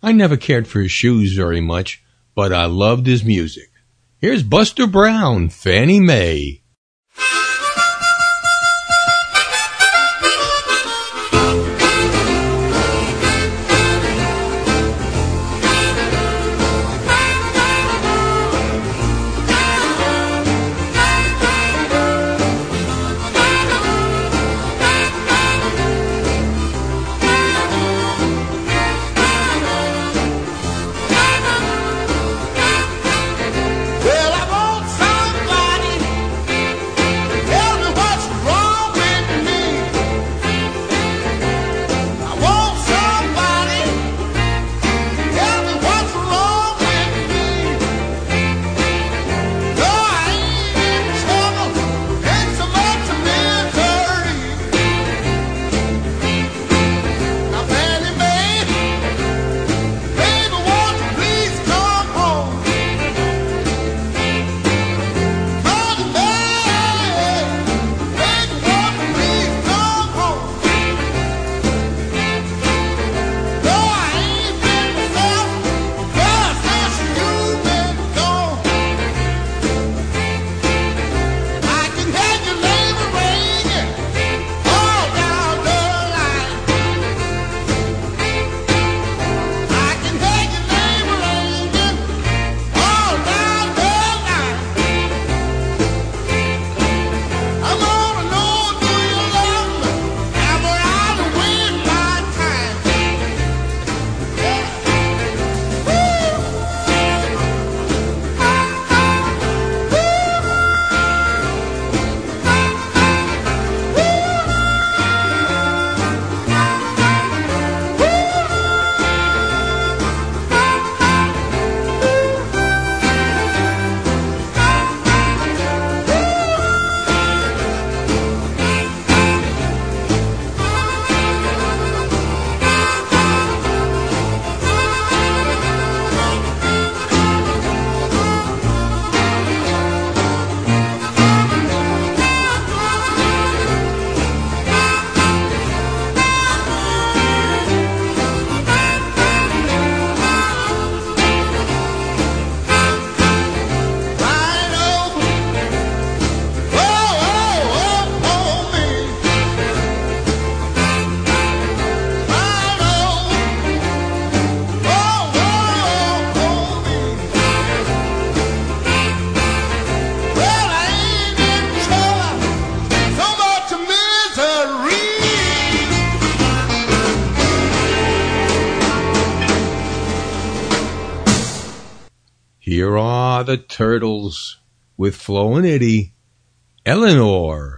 I never cared for his shoes very much, but I loved his music. Here's Buster Brown, Fannie Mae. Are the Turtles with Flo and Eddie, Eleanor.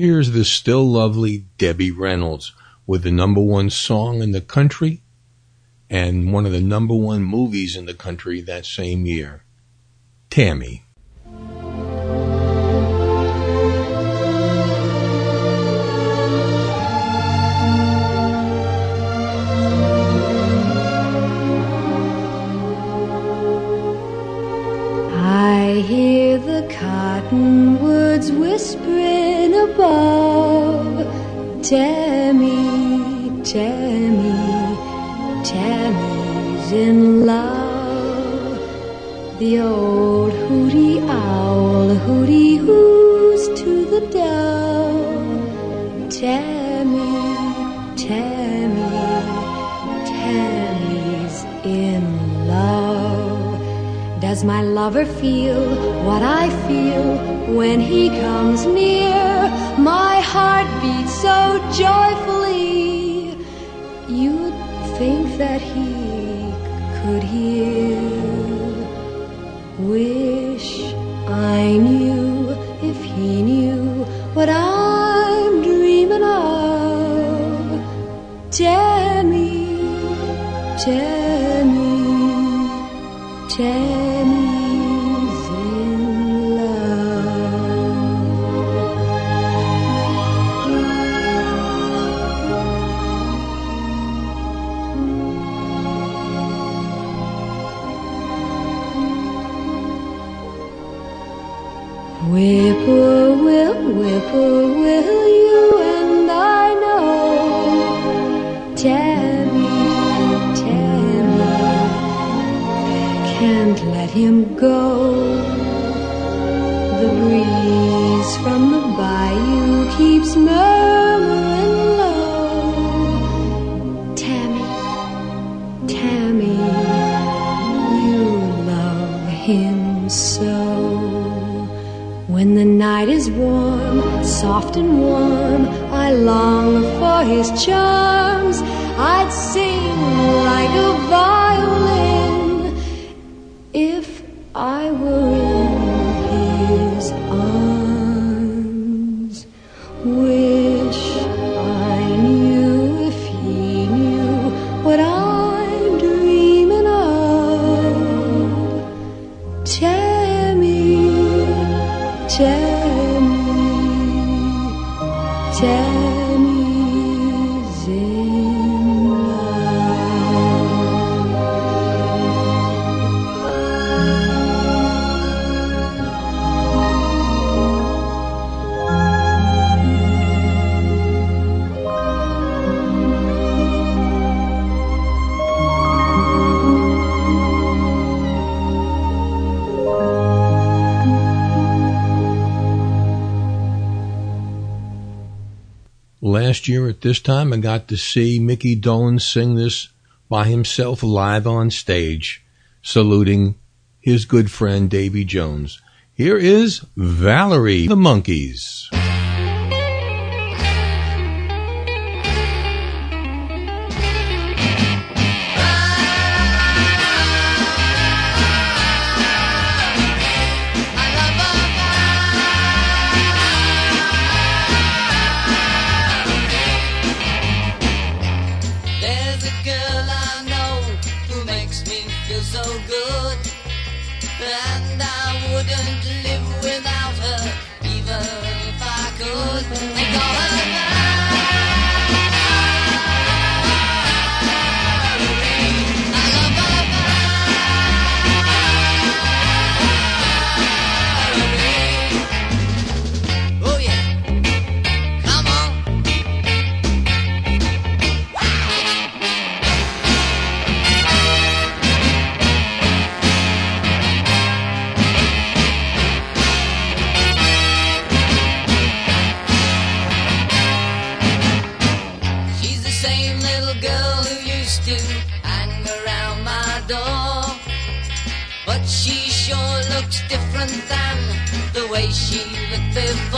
Here's the still lovely Debbie Reynolds with the number one song in the country and one of the number one movies in the country that same year. Tammy. I hear the cottonwoods whispering above. Tammy, Tammy, Tammy's in love. The old hooty owl hooty hoos to the dove. Tammy, Does my lover feel what I feel when he comes near? My heart beats so joyfully. You'd think that he could hear. Wish I knew let him go. The breeze from the bayou keeps murmuring low. Tammy, Tammy, you love him so. When the night is warm, soft and warm, I long for his charms. This time, I got to see Micky Dolenz sing this by himself live on stage, saluting his good friend Davy Jones. Here is Valerie the Monkees. She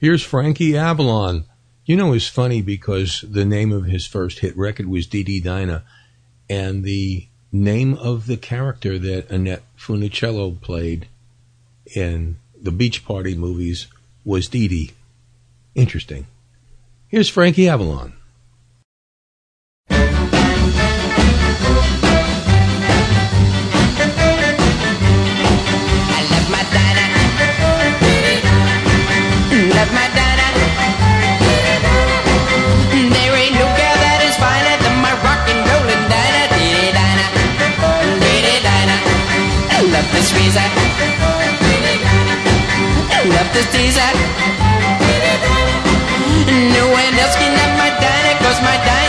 Here's Frankie Avalon. You know, it's funny because the name of his first hit record was Dee Dee Dinah, and the name of the character that Annette Funicello played in the Beach Party movies was Dee Dee. Interesting. Here's Frankie Avalon. This squeezer. I love this teaser. No one else can have my Dinah, cause my Dinah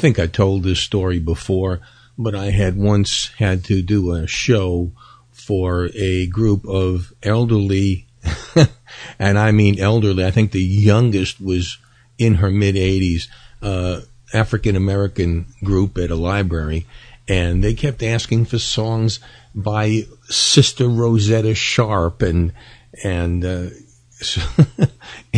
think I told this story before, but I had once had to do a show for a group of elderly, [LAUGHS] and I mean elderly. I think the youngest was in her mid 80s, uh, African American group at a library, and they kept asking for songs by Sister Rosetta Tharpe and and uh,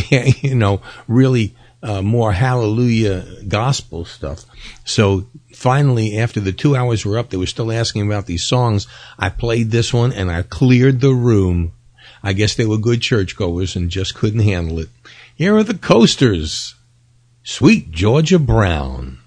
[LAUGHS] you know really uh, more hallelujah gospel stuff. So finally, after the two hours were up, they were still asking about these songs. I played this one and I cleared the room. I guess they were good churchgoers and just couldn't handle it. Here are the coasters. Sweet Georgia Brown.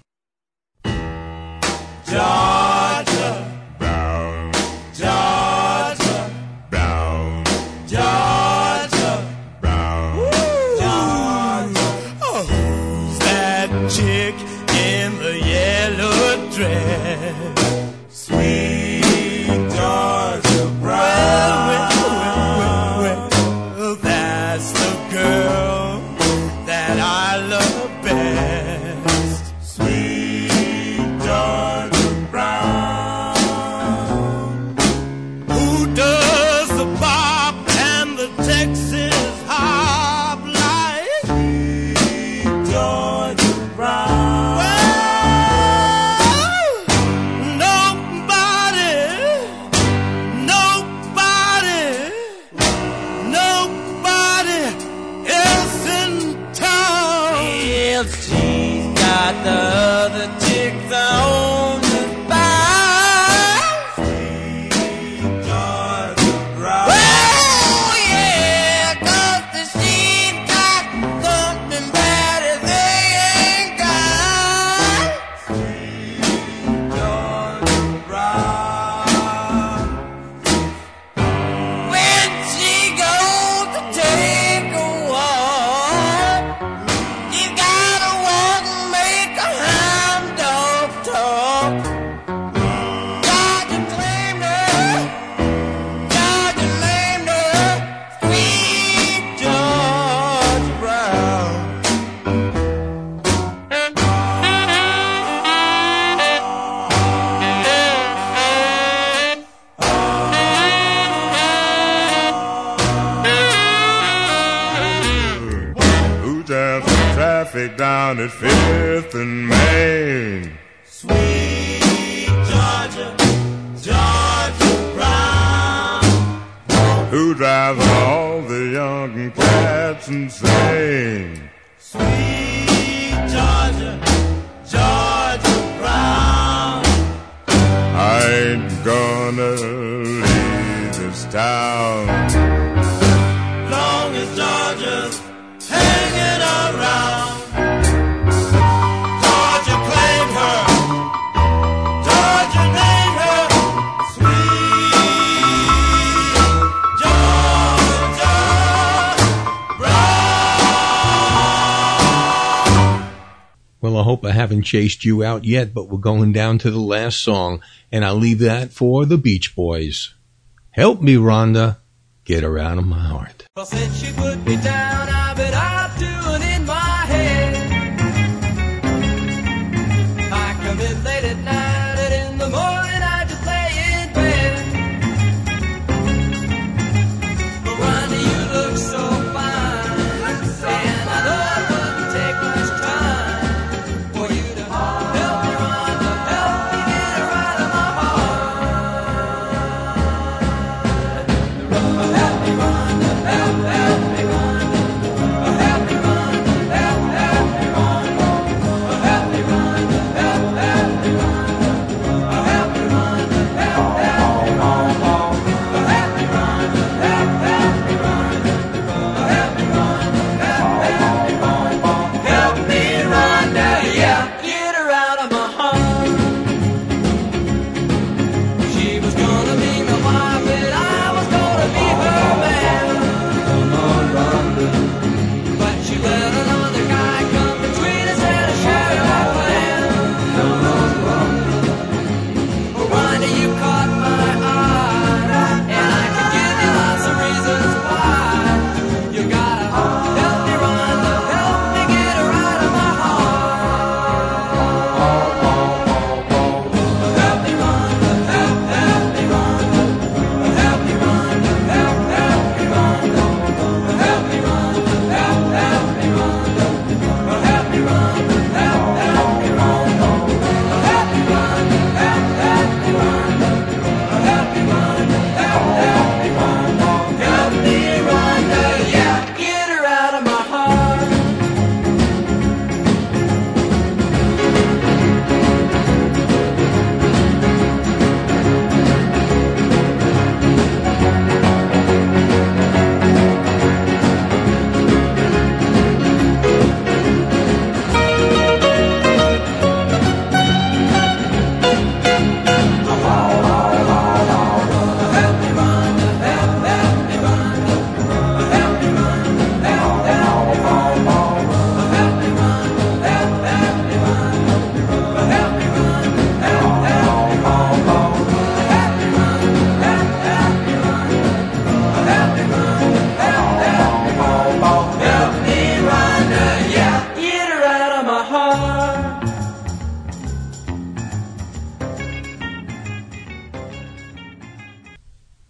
Traffic down at Fifth and Main? Sweet Georgia, Georgia Brown. Who drives all the young cats insane? Sweet Georgia, Georgia Brown. I ain't gonna leave this town. Hope I haven't chased you out yet, but we're going down to the last song, and I'll leave that for the Beach Boys. Help me, Rhonda. Get her out of my heart. Well,